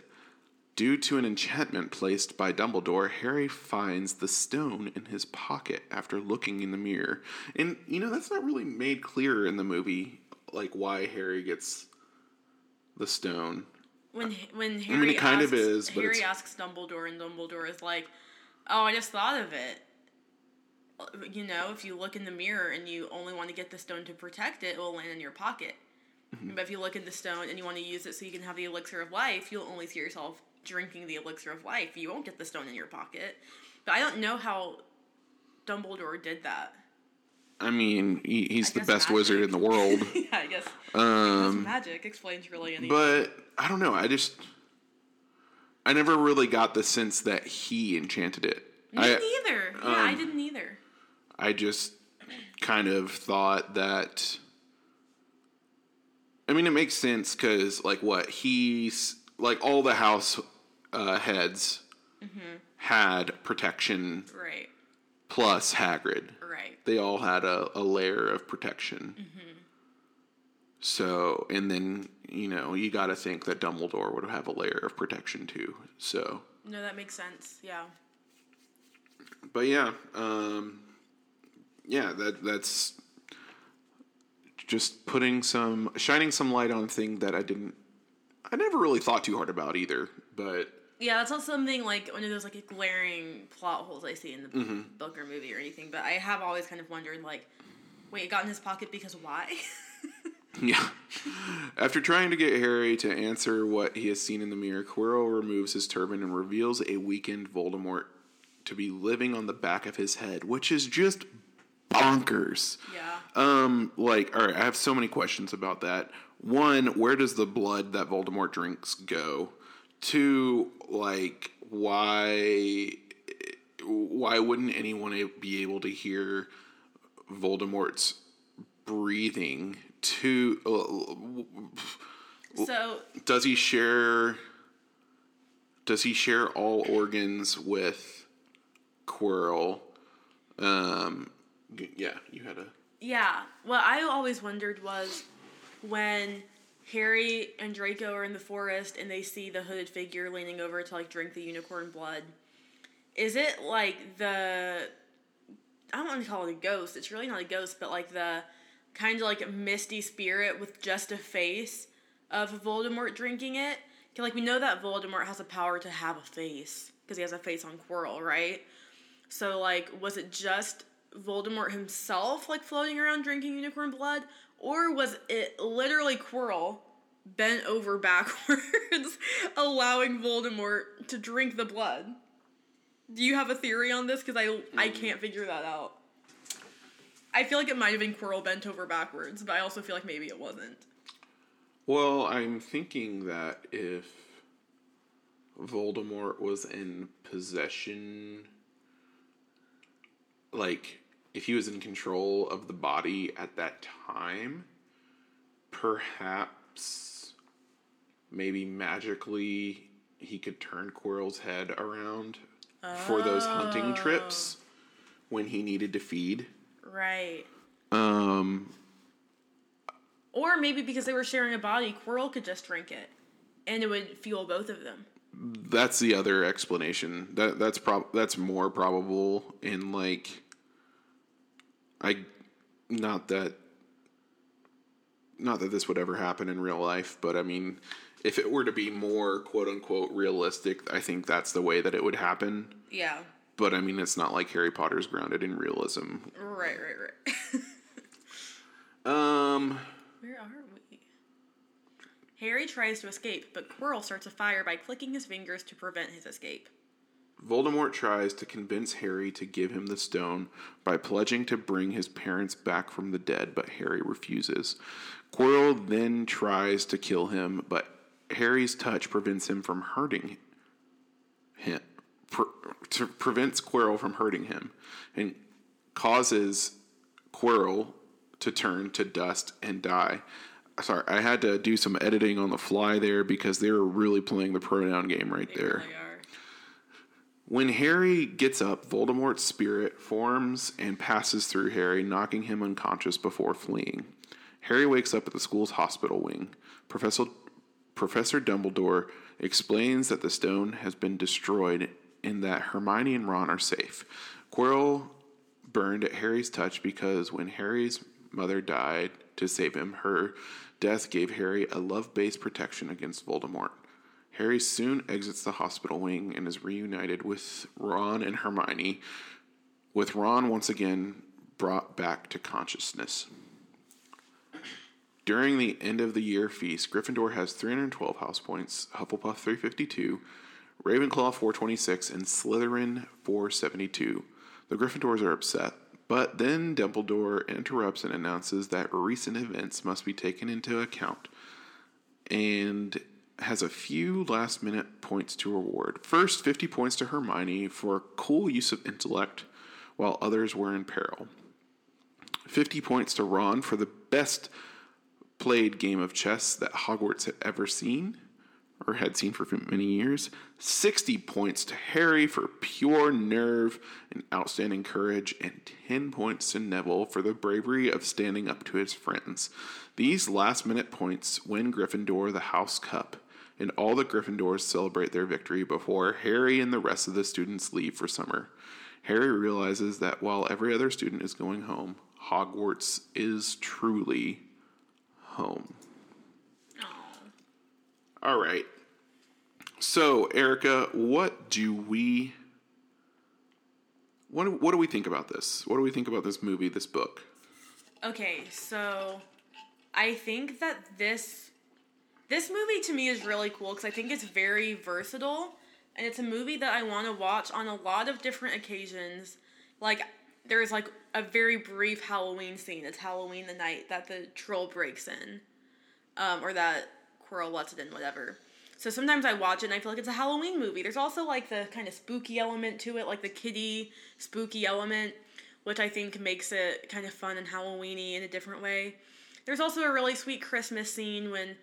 [SPEAKER 1] Due to an enchantment placed by Dumbledore, Harry finds the stone in his pocket after looking in the mirror. And, you know, that's not really made clear in the movie, like why Harry gets the stone.
[SPEAKER 2] When when Harry
[SPEAKER 1] it kind
[SPEAKER 2] asks,
[SPEAKER 1] of is, but
[SPEAKER 2] Harry asks Dumbledore, and Dumbledore is like, "Oh, I just thought of it. You know, if you look in the mirror and you only want to get the stone to protect it, it will land in your pocket.
[SPEAKER 1] Mm-hmm.
[SPEAKER 2] But if you look at the stone and you want to use it so you can have the elixir of life, you'll only see yourself drinking the elixir of life. You won't get the stone in your pocket. But I don't know how Dumbledore did that.
[SPEAKER 1] I mean, he, he's
[SPEAKER 2] I
[SPEAKER 1] the best wizard in the world.
[SPEAKER 2] yeah, I guess.
[SPEAKER 1] Um,
[SPEAKER 2] magic explains really anything.
[SPEAKER 1] But I don't know. I just I never really got the sense that he enchanted it.
[SPEAKER 2] Me
[SPEAKER 1] I
[SPEAKER 2] neither. Yeah, I
[SPEAKER 1] um,
[SPEAKER 2] didn't either.
[SPEAKER 1] I just kind of thought that. I mean, it makes sense because, like, what he's like, all the house uh, heads
[SPEAKER 2] Mm-hmm.
[SPEAKER 1] had protection
[SPEAKER 2] Right,
[SPEAKER 1] plus Hagrid.
[SPEAKER 2] right.
[SPEAKER 1] They all had a, a layer of protection. So, and then you know, you got to think that Dumbledore would have a layer of protection too. So,
[SPEAKER 2] No, that makes sense. Yeah.
[SPEAKER 1] but yeah, um, yeah, that that's just putting some shining some light on a thing that I didn't, I never really thought too hard about either. But
[SPEAKER 2] Yeah, that's not something like one of those like glaring plot holes I see in the
[SPEAKER 1] Mm-hmm.
[SPEAKER 2] book or movie or anything. But I have always kind of wondered, like, wait, it got in his pocket because why?
[SPEAKER 1] Yeah. After trying to get Harry to answer what he has seen in the mirror, Quirrell removes his turban and reveals a weakened Voldemort to be living on the back of his head, which is just bonkers.
[SPEAKER 2] Yeah.
[SPEAKER 1] Um, like, all right, I have so many questions about that. One, where does the blood that Voldemort drinks go? Two, like, why why wouldn't anyone be able to hear Voldemort's breathing? Two, uh,
[SPEAKER 2] So
[SPEAKER 1] does he share does he share all organs with Quirrell? Um, yeah, you had a
[SPEAKER 2] Yeah. What I always wondered was when Harry and Draco are in the forest and they see the hooded figure leaning over to like drink the unicorn blood. Is it like the I don't want to call it a ghost. It's really not a ghost, but like the kind of like misty spirit with just a face of Voldemort drinking it. Like we know that Voldemort has the power to have a face because he has a face on Quirrell, right? So like, was it just Voldemort himself like floating around drinking unicorn blood, or was it literally Quirrell bent over backwards, allowing Voldemort to drink the blood? Do you have a theory on this? Because I I mm. can't figure that out. I feel like it might have been Quirrell bent over backwards, but I also feel like maybe it wasn't.
[SPEAKER 1] Well, I'm thinking that if Voldemort was in possession, like if he was in control of the body at that time, perhaps maybe magically he could turn Quirrell's head around for those hunting trips when he needed to feed.
[SPEAKER 2] Right.
[SPEAKER 1] Um,
[SPEAKER 2] Or maybe because they were sharing a body, Quirrell could just drink it, and it would fuel both of them.
[SPEAKER 1] that's the other explanation. That that's prob that's more probable in like I not that not that this would ever happen in real life, but I mean if it were to be more quote unquote realistic, I think that's the way that it would happen.
[SPEAKER 2] Yeah.
[SPEAKER 1] But I mean it's not like Harry Potter's grounded in realism.
[SPEAKER 2] Right, right, right.
[SPEAKER 1] Um
[SPEAKER 2] Where are we? Harry tries to escape, but Quirrell starts a fire by clicking his fingers to prevent his escape.
[SPEAKER 1] Voldemort tries to convince Harry to give him the stone by pledging to bring his parents back from the dead, but Harry refuses. Quirrell then tries to kill him, but Harry's touch prevents him from hurting him. Pre- to prevents Quirrell from hurting him, and causes Quirrell to turn to dust and die. Sorry, I had to do some editing on the fly there because they were really playing the pronoun game right there. When Harry gets up, Voldemort's spirit forms and passes through Harry, knocking him unconscious before fleeing. Harry wakes up at the school's hospital wing. Professor Professor Dumbledore explains that the stone has been destroyed and that Hermione and Ron are safe. Quirrell burned at Harry's touch because when Harry's mother died to save him, her death gave Harry a love-based protection against Voldemort. Harry soon exits the hospital wing and is reunited with Ron and Hermione, with Ron once again brought back to consciousness. During the end of the year feast, Gryffindor has 312 house points, Hufflepuff 352, Ravenclaw 426, and Slytherin 472. The Gryffindors are upset, but then Dumbledore interrupts and announces that recent events must be taken into account and has a few last minute points to reward. First, 50 points to Hermione for cool use of intellect while others were in peril. 50 points to Ron for the best played game of chess that Hogwarts had ever seen or had seen for many years. 60 points to Harry for pure nerve and outstanding courage, and 10 points to Neville for the bravery of standing up to his friends. These last minute points win Gryffindor the House Cup, and all the Gryffindors celebrate their victory before Harry and the rest of the students leave for summer. Harry realizes that while every other student is going home, Hogwarts is truly home. All right. So, Erica, what do we what do, what do we think about this? What do we think about this movie, this book?
[SPEAKER 2] Okay, so I think that this this movie to me is really cool because I think it's very versatile and it's a movie that I want to watch on a lot of different occasions. Like there's like a very brief Halloween scene. It's Halloween the night that the troll breaks in, um, or that Quirrell lets it in, whatever. So sometimes I watch it and I feel like it's a Halloween movie. There's also like the kind of spooky element to it, like the kitty spooky element, which I think makes it kind of fun and Halloweeny in a different way. There's also a really sweet Christmas scene when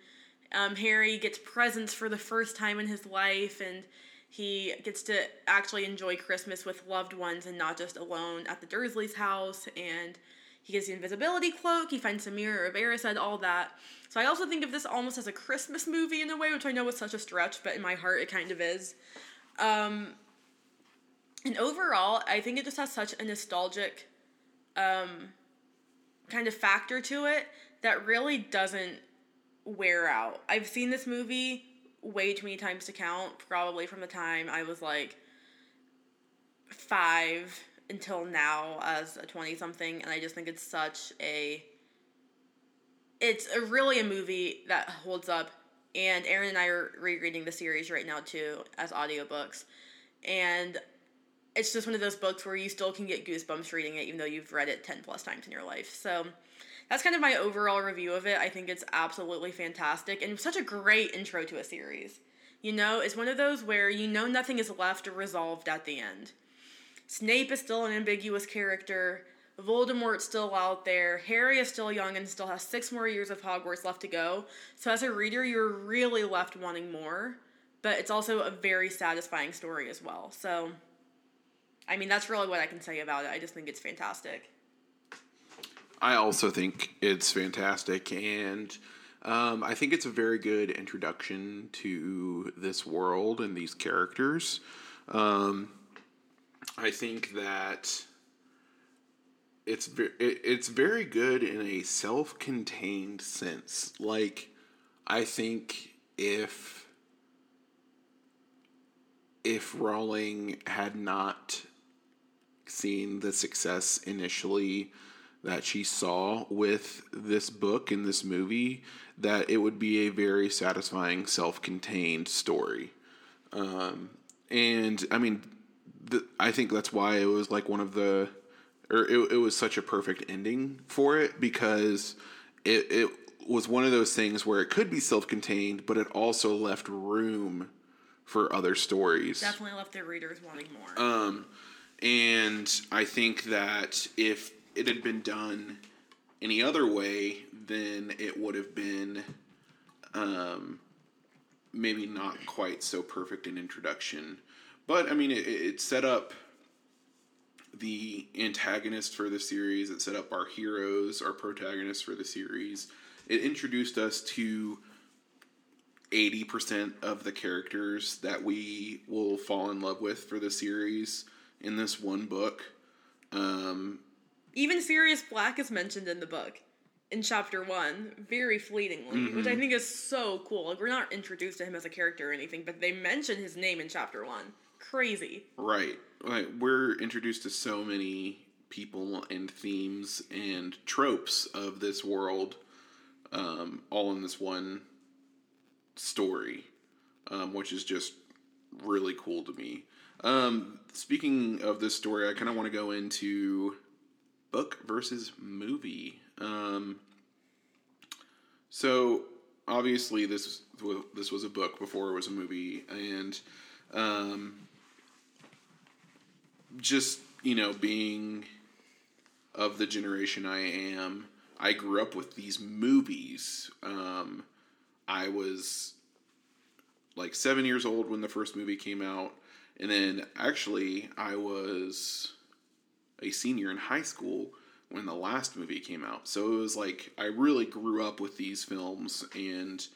[SPEAKER 2] um, Harry gets presents for the first time in his life and he gets to actually enjoy Christmas with loved ones and not just alone at the Dursleys' house. And he gets the invisibility cloak. He finds mirror of Erised, all that. So I also think of this almost as a Christmas movie in a way, which I know is such a stretch, but in my heart it kind of is. Um, and overall, I think it just has such a nostalgic um, kind of factor to it that really doesn't wear out. I've seen this movie way too many times to count, probably from the time I was like five until now as a 20 something and i just think it's such a it's a really a movie that holds up and aaron and i are rereading the series right now too as audiobooks and it's just one of those books where you still can get goosebumps reading it even though you've read it 10 plus times in your life so that's kind of my overall review of it i think it's absolutely fantastic and such a great intro to a series you know it's one of those where you know nothing is left resolved at the end Snape is still an ambiguous character. Voldemort's still out there. Harry is still young and still has six more years of Hogwarts left to go. So as a reader, you're really left wanting more. But it's also a very satisfying story as well. So, I mean, that's really what I can say about it. I just think it's fantastic.
[SPEAKER 1] I also think it's fantastic, and um, I think it's a very good introduction to this world and these characters. Um, I think that it's ve- it, it's very good in a self-contained sense. Like I think if if Rowling had not seen the success initially that she saw with this book and this movie, that it would be a very satisfying, self-contained story. Um, and I mean, the, I think that's why it was like one of the, or it, it was such a perfect ending for it because it it was one of those things where it could be self-contained, but it also left room for other stories.
[SPEAKER 2] Definitely left their readers wanting more.
[SPEAKER 1] Um, and I think that if it had been done any other way, then it would have been um, maybe not quite so perfect an introduction. But I mean, it, it set up the antagonist for the series. It set up our heroes, our protagonists for the series. It introduced us to 80% of the characters that we will fall in love with for the series in this one book. Um,
[SPEAKER 2] Even Sirius Black is mentioned in the book in chapter one, very fleetingly, which I think is so cool. Like we're not introduced to him as a character or anything, but they mention his name in chapter one. Crazy.
[SPEAKER 1] right. Like, we're introduced to so many people and themes and tropes of this world um, all in this one story, um, which is just really cool to me. Um, speaking of this story, I kind of want to go into book versus movie. Um, so obviously this this was a book before it was a movie, and um, just you know being of the generation I am, I grew up with these movies. Um, I was like seven years old when the first movie came out, and then actually I was a senior in high school when the last movie came out. So it was like I really grew up with these films and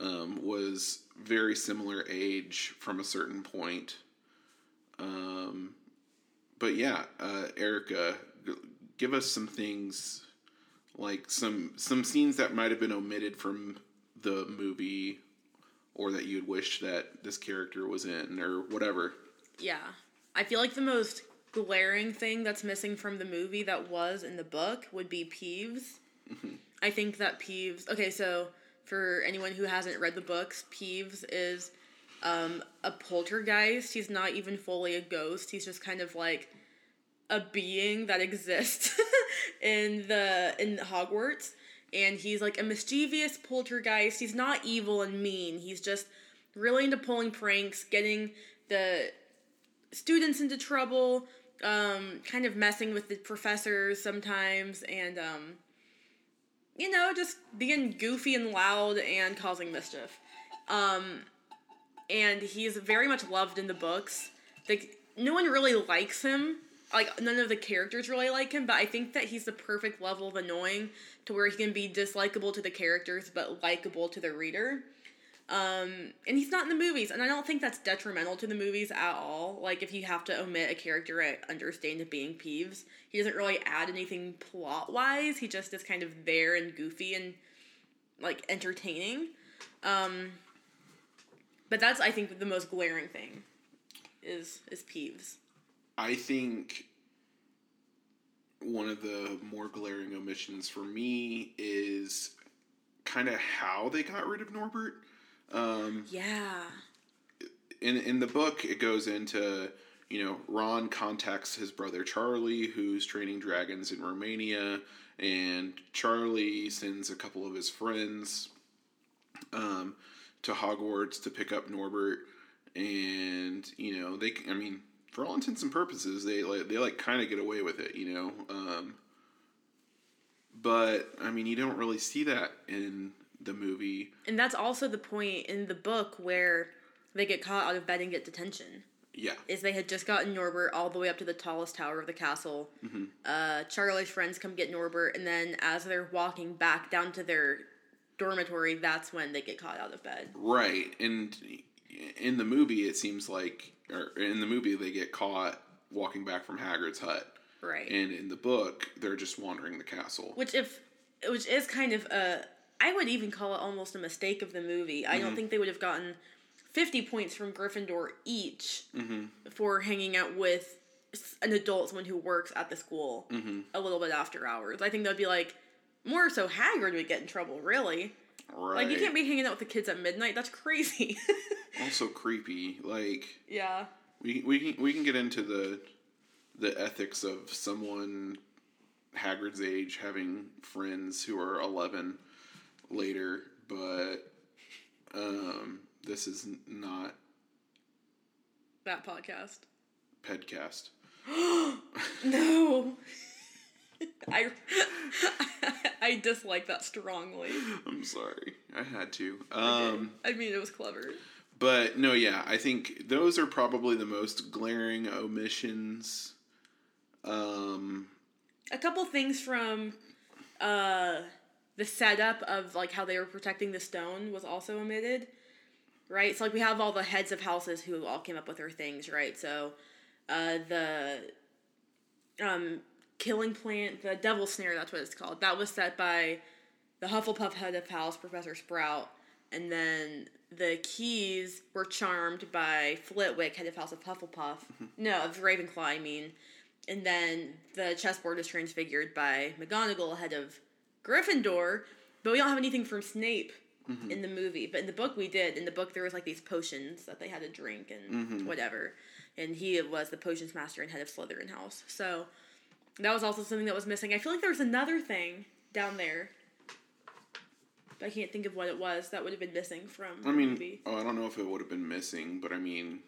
[SPEAKER 1] um, was very similar age from a certain point. Um, but yeah, uh, Erica, give us some things like some some scenes that might have been omitted from the movie or that you'd wish that this character was in or whatever.
[SPEAKER 2] Yeah. I feel like the most glaring thing that's missing from the movie that was in the book would be Peeves. I think that Peeves. Okay, so for anyone who hasn't read the books, Peeves is um, a poltergeist. He's not even fully a ghost. He's just kind of like a being that exists in the in Hogwarts, and he's like a mischievous poltergeist. He's not evil and mean. He's just really into pulling pranks, getting the students into trouble, um, kind of messing with the professors sometimes, and um, you know, just being goofy and loud and causing mischief. Um, and he's very much loved in the books. Like no one really likes him. Like none of the characters really like him, but I think that he's the perfect level of annoying to where he can be dislikable to the characters but likable to the reader. Um, and he's not in the movies, and I don't think that's detrimental to the movies at all. Like, if you have to omit a character, I understand it being Peeves. He doesn't really add anything plot wise. He just is kind of there and goofy and like entertaining. Um, but that's I think the most glaring thing is is Peeves.
[SPEAKER 1] I think one of the more glaring omissions for me is kind of how they got rid of Norbert. Um,
[SPEAKER 2] Yeah.
[SPEAKER 1] in in the book, it goes into you know Ron contacts his brother Charlie, who's training dragons in Romania, and Charlie sends a couple of his friends um, to Hogwarts to pick up Norbert, and you know they, I mean, for all intents and purposes, they like they like kind of get away with it, you know. Um, but I mean, you don't really see that in the movie.
[SPEAKER 2] And that's also the point in the book where they get caught out of bed and get detention.
[SPEAKER 1] Yeah,
[SPEAKER 2] Is they had just gotten Norbert all the way up to the tallest tower of the castle. Uh, Charlie's friends come get Norbert, and then as they're walking back down to their dormitory, that's when they get caught out of bed.
[SPEAKER 1] Right, and in the movie, it seems like, or in the movie, they get caught walking back from Hagrid's hut,
[SPEAKER 2] Right.
[SPEAKER 1] and in the book, they're just wandering the castle.
[SPEAKER 2] which if which is kind of a I would even call it almost a mistake of the movie. I don't mm-hmm. think they would have gotten 50 points from Gryffindor each mm-hmm. for hanging out with an adult, someone who works at the school mm-hmm. a little bit after hours. I think that'd be like more so Hagrid would get in trouble, really.
[SPEAKER 1] Right,
[SPEAKER 2] Like you can't be hanging out with the kids at midnight. That's crazy.
[SPEAKER 1] also creepy. Like
[SPEAKER 2] yeah.
[SPEAKER 1] we we can, we can get into the the ethics of someone Hagrid's age having friends who are eleven later, but um, this is not
[SPEAKER 2] That podcast.
[SPEAKER 1] Pedcast.
[SPEAKER 2] No. I I dislike that strongly.
[SPEAKER 1] I'm sorry, I had to. Um,
[SPEAKER 2] I mean, it was clever.
[SPEAKER 1] But no, yeah, I think those are probably the most glaring omissions. Um,
[SPEAKER 2] A couple things from uh, the setup of like how they were protecting the stone was also omitted, right? So like we have all the heads of houses who all came up with their things, right? So uh, the um, killing plant, the devil snare, that's what it's called. That was set by the Hufflepuff head of house, Professor Sprout, and then the keys were charmed by Flitwick, head of house of Hufflepuff. No, of Ravenclaw, I mean. And then the chessboard is transfigured by McGonagall, head of Gryffindor. But we don't have anything from Snape mm-hmm. in the movie. But in the book, we did. In the book, there was like these potions that they had to drink and mm-hmm. whatever. And he was the potions master and head of Slytherin House. So that was also something that was missing. I feel like there was another thing down there. But I can't think of what it was that would have been missing from the
[SPEAKER 1] I mean,
[SPEAKER 2] movie.
[SPEAKER 1] oh, I don't know if it would have been missing, but I mean,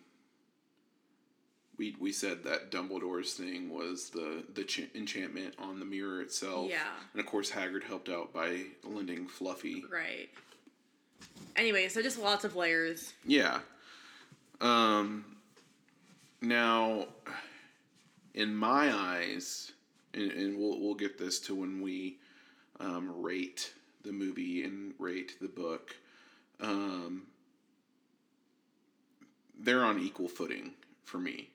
[SPEAKER 1] we we said that Dumbledore's thing was the the ch- enchantment on the mirror itself.
[SPEAKER 2] Yeah.
[SPEAKER 1] and of course Hagrid helped out by lending Fluffy.
[SPEAKER 2] Right. Anyway, so just lots of layers.
[SPEAKER 1] Yeah. Um. Now, in my eyes, and, and we'll we'll get this to when we um, rate the movie and rate the book. Um, they're on equal footing for me.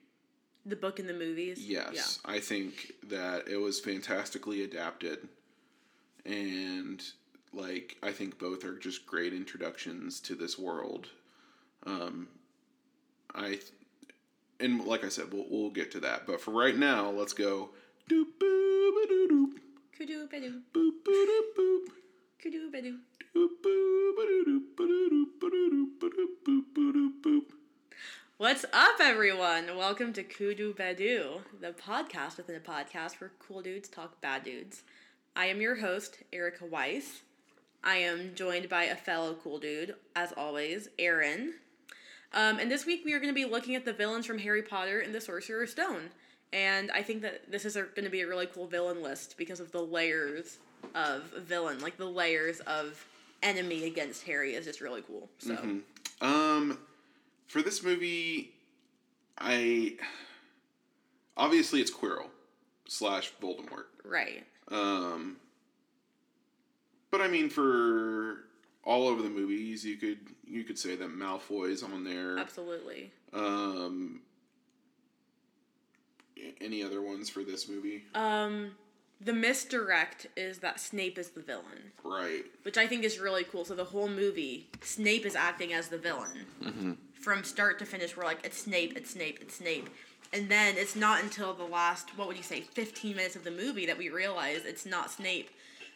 [SPEAKER 2] The book and the movies.
[SPEAKER 1] Yes, I think that it was fantastically adapted, and like I think both are just great introductions to this world. Um, I and like I said, we'll we'll get to that, but for right now, let's go. Doop boop a doop doop
[SPEAKER 2] Yeah. Kudu-ba-doo.
[SPEAKER 1] boop boop doop boop.
[SPEAKER 2] Kudu Bedu. What's up, everyone? Welcome to Kudu Badu, the podcast within a podcast where cool dudes talk bad dudes. I am your host, Erica Weiss. I am joined by a fellow cool dude, as always, Aaron. Um, and this week we are going to be looking at the villains from Harry Potter and the Sorcerer's Stone. And I think that this is going to be a really cool villain list because of the layers of villain, like the layers of enemy against Harry is just really cool. So.
[SPEAKER 1] Um, for this movie, I obviously it's Quirrell slash Voldemort.
[SPEAKER 2] Right.
[SPEAKER 1] Um, but I mean, for all over the movies, you could you could say that Malfoy's on there.
[SPEAKER 2] Absolutely.
[SPEAKER 1] Um, any other ones for this movie?
[SPEAKER 2] Um, the misdirect is that Snape is the villain,
[SPEAKER 1] Right.
[SPEAKER 2] which I think is really cool. So the whole movie, Snape is acting as the villain from start to finish. We're like, it's Snape, it's Snape, it's Snape. And then it's not until the last, what would you say, 15 minutes of the movie that we realize it's not Snape.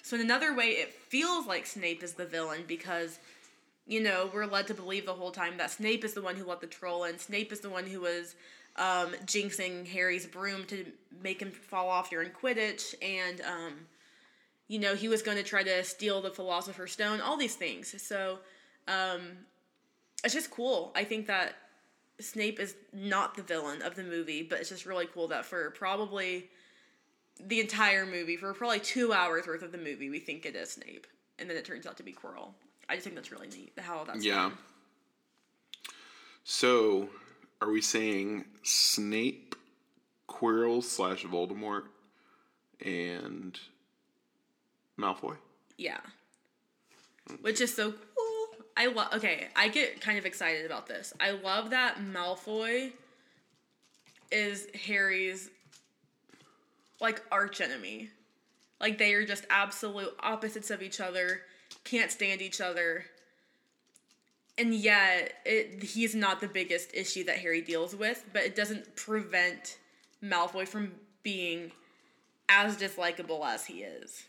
[SPEAKER 2] So, in another way, it feels like Snape is the villain because, you know, we're led to believe the whole time that Snape is the one who let the troll in. Snape is the one who was um, jinxing Harry's broom to make him fall off during Quidditch. And, um, you know, he was going to try to steal the Philosopher's Stone, all these things. So, um, it's just cool. I think that Snape is not the villain of the movie, but it's just really cool that for probably the entire movie, for probably two hours worth of the movie, we think it is Snape, and then it turns out to be Quirrell. I just think that's really neat how that's
[SPEAKER 1] Yeah.
[SPEAKER 2] done.
[SPEAKER 1] So, are we saying Snape, Quirrell slash Voldemort, and Malfoy?
[SPEAKER 2] Yeah. Which is so cool. I love. Okay, I get kind of excited about this. I love that Malfoy is Harry's like arch enemy. Like they are just absolute opposites of each other, can't stand each other. And yet, it, he's not the biggest issue that Harry deals with, but it doesn't prevent Malfoy from being as dislikable as he is.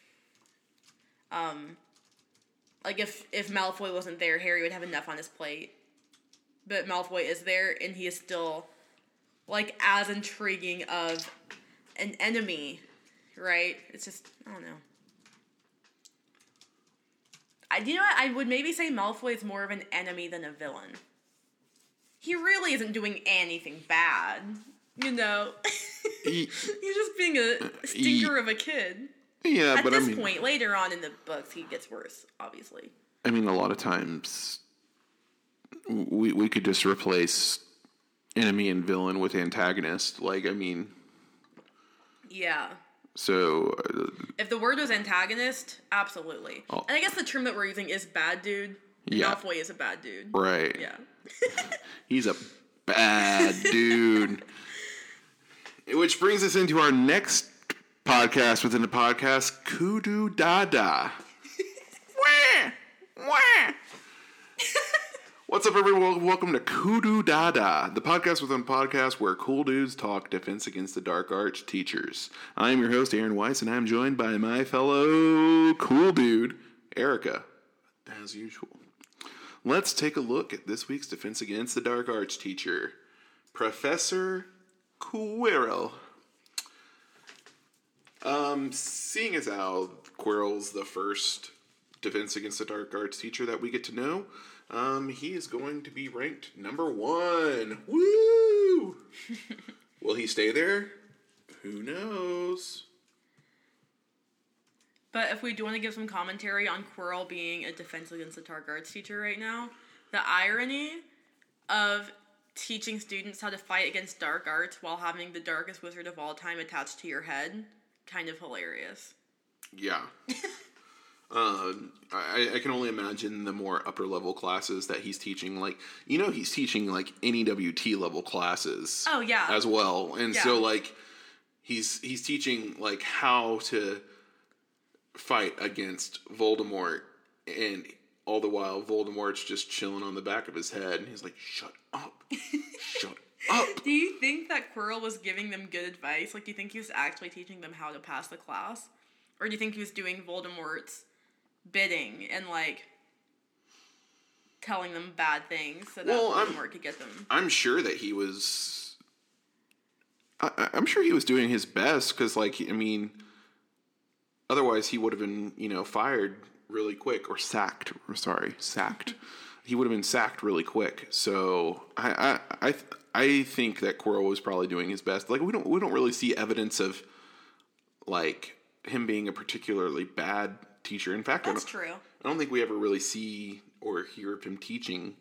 [SPEAKER 2] Um, like if if Malfoy wasn't there, Harry would have enough on his plate. But Malfoy is there, and he is still like as intriguing of an enemy, right? It's just I don't know. I you know what I would maybe say Malfoy is more of an enemy than a villain. He really isn't doing anything bad, you know. He's just being a stinker of a kid.
[SPEAKER 1] Yeah,
[SPEAKER 2] At
[SPEAKER 1] but
[SPEAKER 2] this
[SPEAKER 1] I mean,
[SPEAKER 2] point, later on in the books, he gets worse, obviously.
[SPEAKER 1] I mean, a lot of times we we could just replace enemy and villain with antagonist. Like, I mean,
[SPEAKER 2] Yeah.
[SPEAKER 1] so uh,
[SPEAKER 2] If the word was antagonist, absolutely.
[SPEAKER 1] Oh.
[SPEAKER 2] And I guess the term that we're using is bad dude.
[SPEAKER 1] Yeah.
[SPEAKER 2] Malfoy is a bad dude.
[SPEAKER 1] right,
[SPEAKER 2] Yeah.
[SPEAKER 1] he's a bad dude. Which brings us into our next podcast within the podcast, Kudu Dada. Wah! Wah! What's up, everyone? Welcome to Kudu Dada, the podcast within a podcast where cool dudes talk defense against the dark arts teachers. I am your host, Aaron Weiss, and I'm joined by my fellow cool dude, Erica, as usual. Let's take a look at this week's defense against the dark arts teacher, Professor Quirrell. Um, seeing as how Quirrell's the first defense against the dark arts teacher that we get to know, um, he is going to be ranked number one. Woo! Will he stay there? Who knows?
[SPEAKER 2] But if we do want to give some commentary on Quirrell being a defense against the dark arts teacher right now, the irony of teaching students how to fight against dark arts while having the darkest wizard of all time attached to your head, kind of hilarious.
[SPEAKER 1] Yeah. uh, I, I can only imagine the more upper level classes that he's teaching. Like, you know, he's teaching like NEWT level classes.
[SPEAKER 2] Oh, yeah.
[SPEAKER 1] As well, and so like he's he's teaching like how to fight against Voldemort, and all the while Voldemort's just chilling on the back of his head, and he's like, "Shut up, shut Oh. up."
[SPEAKER 2] Do you think that Quirrell was giving them good advice? Like, do you think he was actually teaching them how to pass the class? Or do you think he was doing Voldemort's bidding and like telling them bad things so that
[SPEAKER 1] Well, I'm-
[SPEAKER 2] Voldemort could get them.
[SPEAKER 1] I'm sure that he was. I, I'm sure he was doing his best because, like, I mean, otherwise he would have been, you know, fired really quick or sacked. Or sorry, sacked. he would have been sacked really quick. So I, I, I, I think that Quirrell was probably doing his best. Like, we don't, we don't really see evidence of, like, him being a particularly bad teacher. In fact,
[SPEAKER 2] That's
[SPEAKER 1] don't,
[SPEAKER 2] true.
[SPEAKER 1] I don't think we ever really see or hear of him teaching.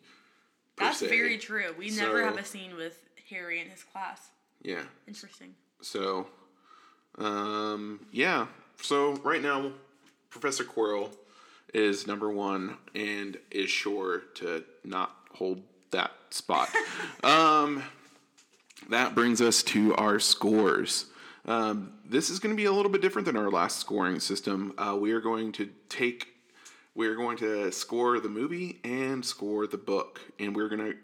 [SPEAKER 2] That's
[SPEAKER 1] se.
[SPEAKER 2] very true. We never have a scene with Harry in his class.
[SPEAKER 1] Yeah.
[SPEAKER 2] Interesting.
[SPEAKER 1] So, um, yeah. So right now, Professor Quirrell is number one and is sure to not hold that spot. um, that brings us to our scores. Um, this is going to be a little bit different than our last scoring system. Uh, we are going to take, we are going to score the movie and score the book, and we're going to,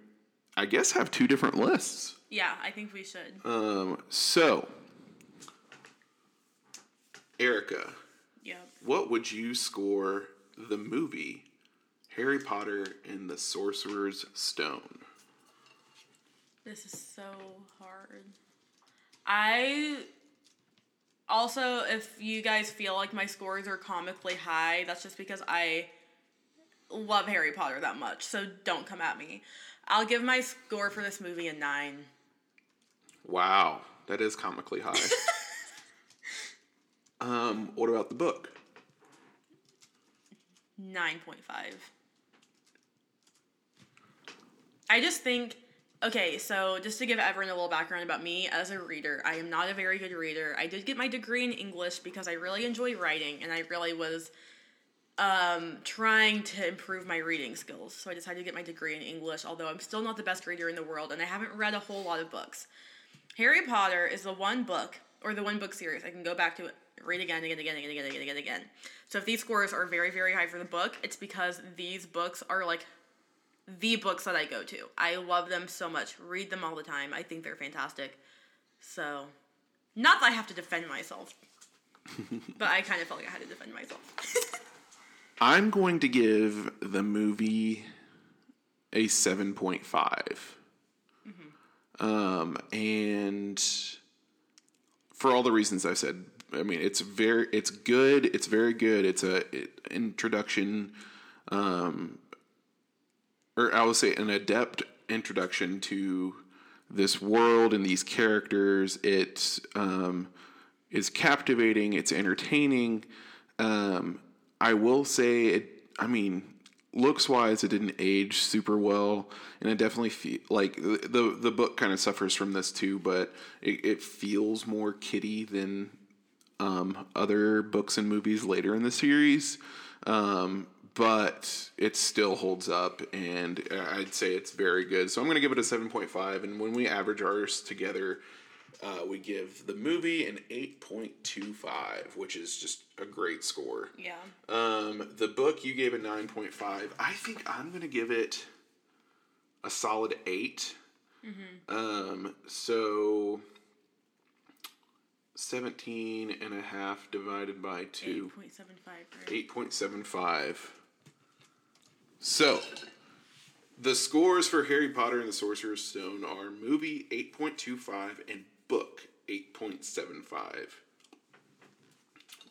[SPEAKER 1] I guess, have two different lists.
[SPEAKER 2] Yeah, I think we should.
[SPEAKER 1] Um, so, Erica,
[SPEAKER 2] yep.
[SPEAKER 1] what would you score the movie Harry Potter and the Sorcerer's Stone?
[SPEAKER 2] This is so hard. I also, if you guys feel like my scores are comically high, that's just because I love Harry Potter that much. So don't come at me. I'll give my score for this movie a nine.
[SPEAKER 1] Wow, that is comically high. um, what about the book?
[SPEAKER 2] 9.5. I just think, okay, so just to give everyone a little background about me as a reader, I am not a very good reader. I did get my degree in English because I really enjoy writing and I really was um, trying to improve my reading skills. So I decided to get my degree in English, although I'm still not the best reader in the world and I haven't read a whole lot of books. Harry Potter is the one book, or the one book series, I can go back to it, read again, again, again, again, again, again, again, again. So if these scores are very, very high for the book, it's because these books are like the books that I go to. I love them so much. Read them all the time. I think they're fantastic. So, not that I have to defend myself, but I kind of felt like I had to defend myself.
[SPEAKER 1] I'm going to give the movie a 7.5. Um, and for all the reasons I said, I mean, it's very, it's good. It's very good. It's a it, introduction, um, or I would say an adept introduction to this world and these characters. It um, is captivating. It's entertaining. Um, I will say it. I mean, looks wise, it didn't age super well, and it definitely feel like the the, book kind of suffers from this too. But it, it feels more kiddie than um, other books and movies later in the series. Um, but it still holds up, and I'd say it's very good. So I'm going to give it a 7.5. And when we average ours together, uh, we give the movie an 8.25, which is just a great score.
[SPEAKER 2] yeah.
[SPEAKER 1] Um, the book you gave a 9.5. I think I'm going to give it a solid 8. Um, so 17 and a half divided by 2.
[SPEAKER 2] 8.75, right?
[SPEAKER 1] 8.75. So, the scores for Harry Potter and the Sorcerer's Stone are movie 8.25 and book 8.75.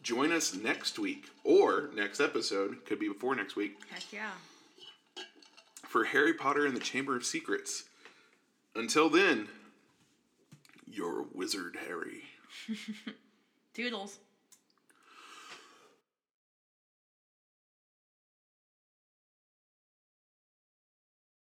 [SPEAKER 1] Join us next week or next episode, could be before next week,
[SPEAKER 2] Heck yeah.
[SPEAKER 1] for Harry Potter and the Chamber of Secrets. Until then, you're a wizard, Harry.
[SPEAKER 2] Toodles.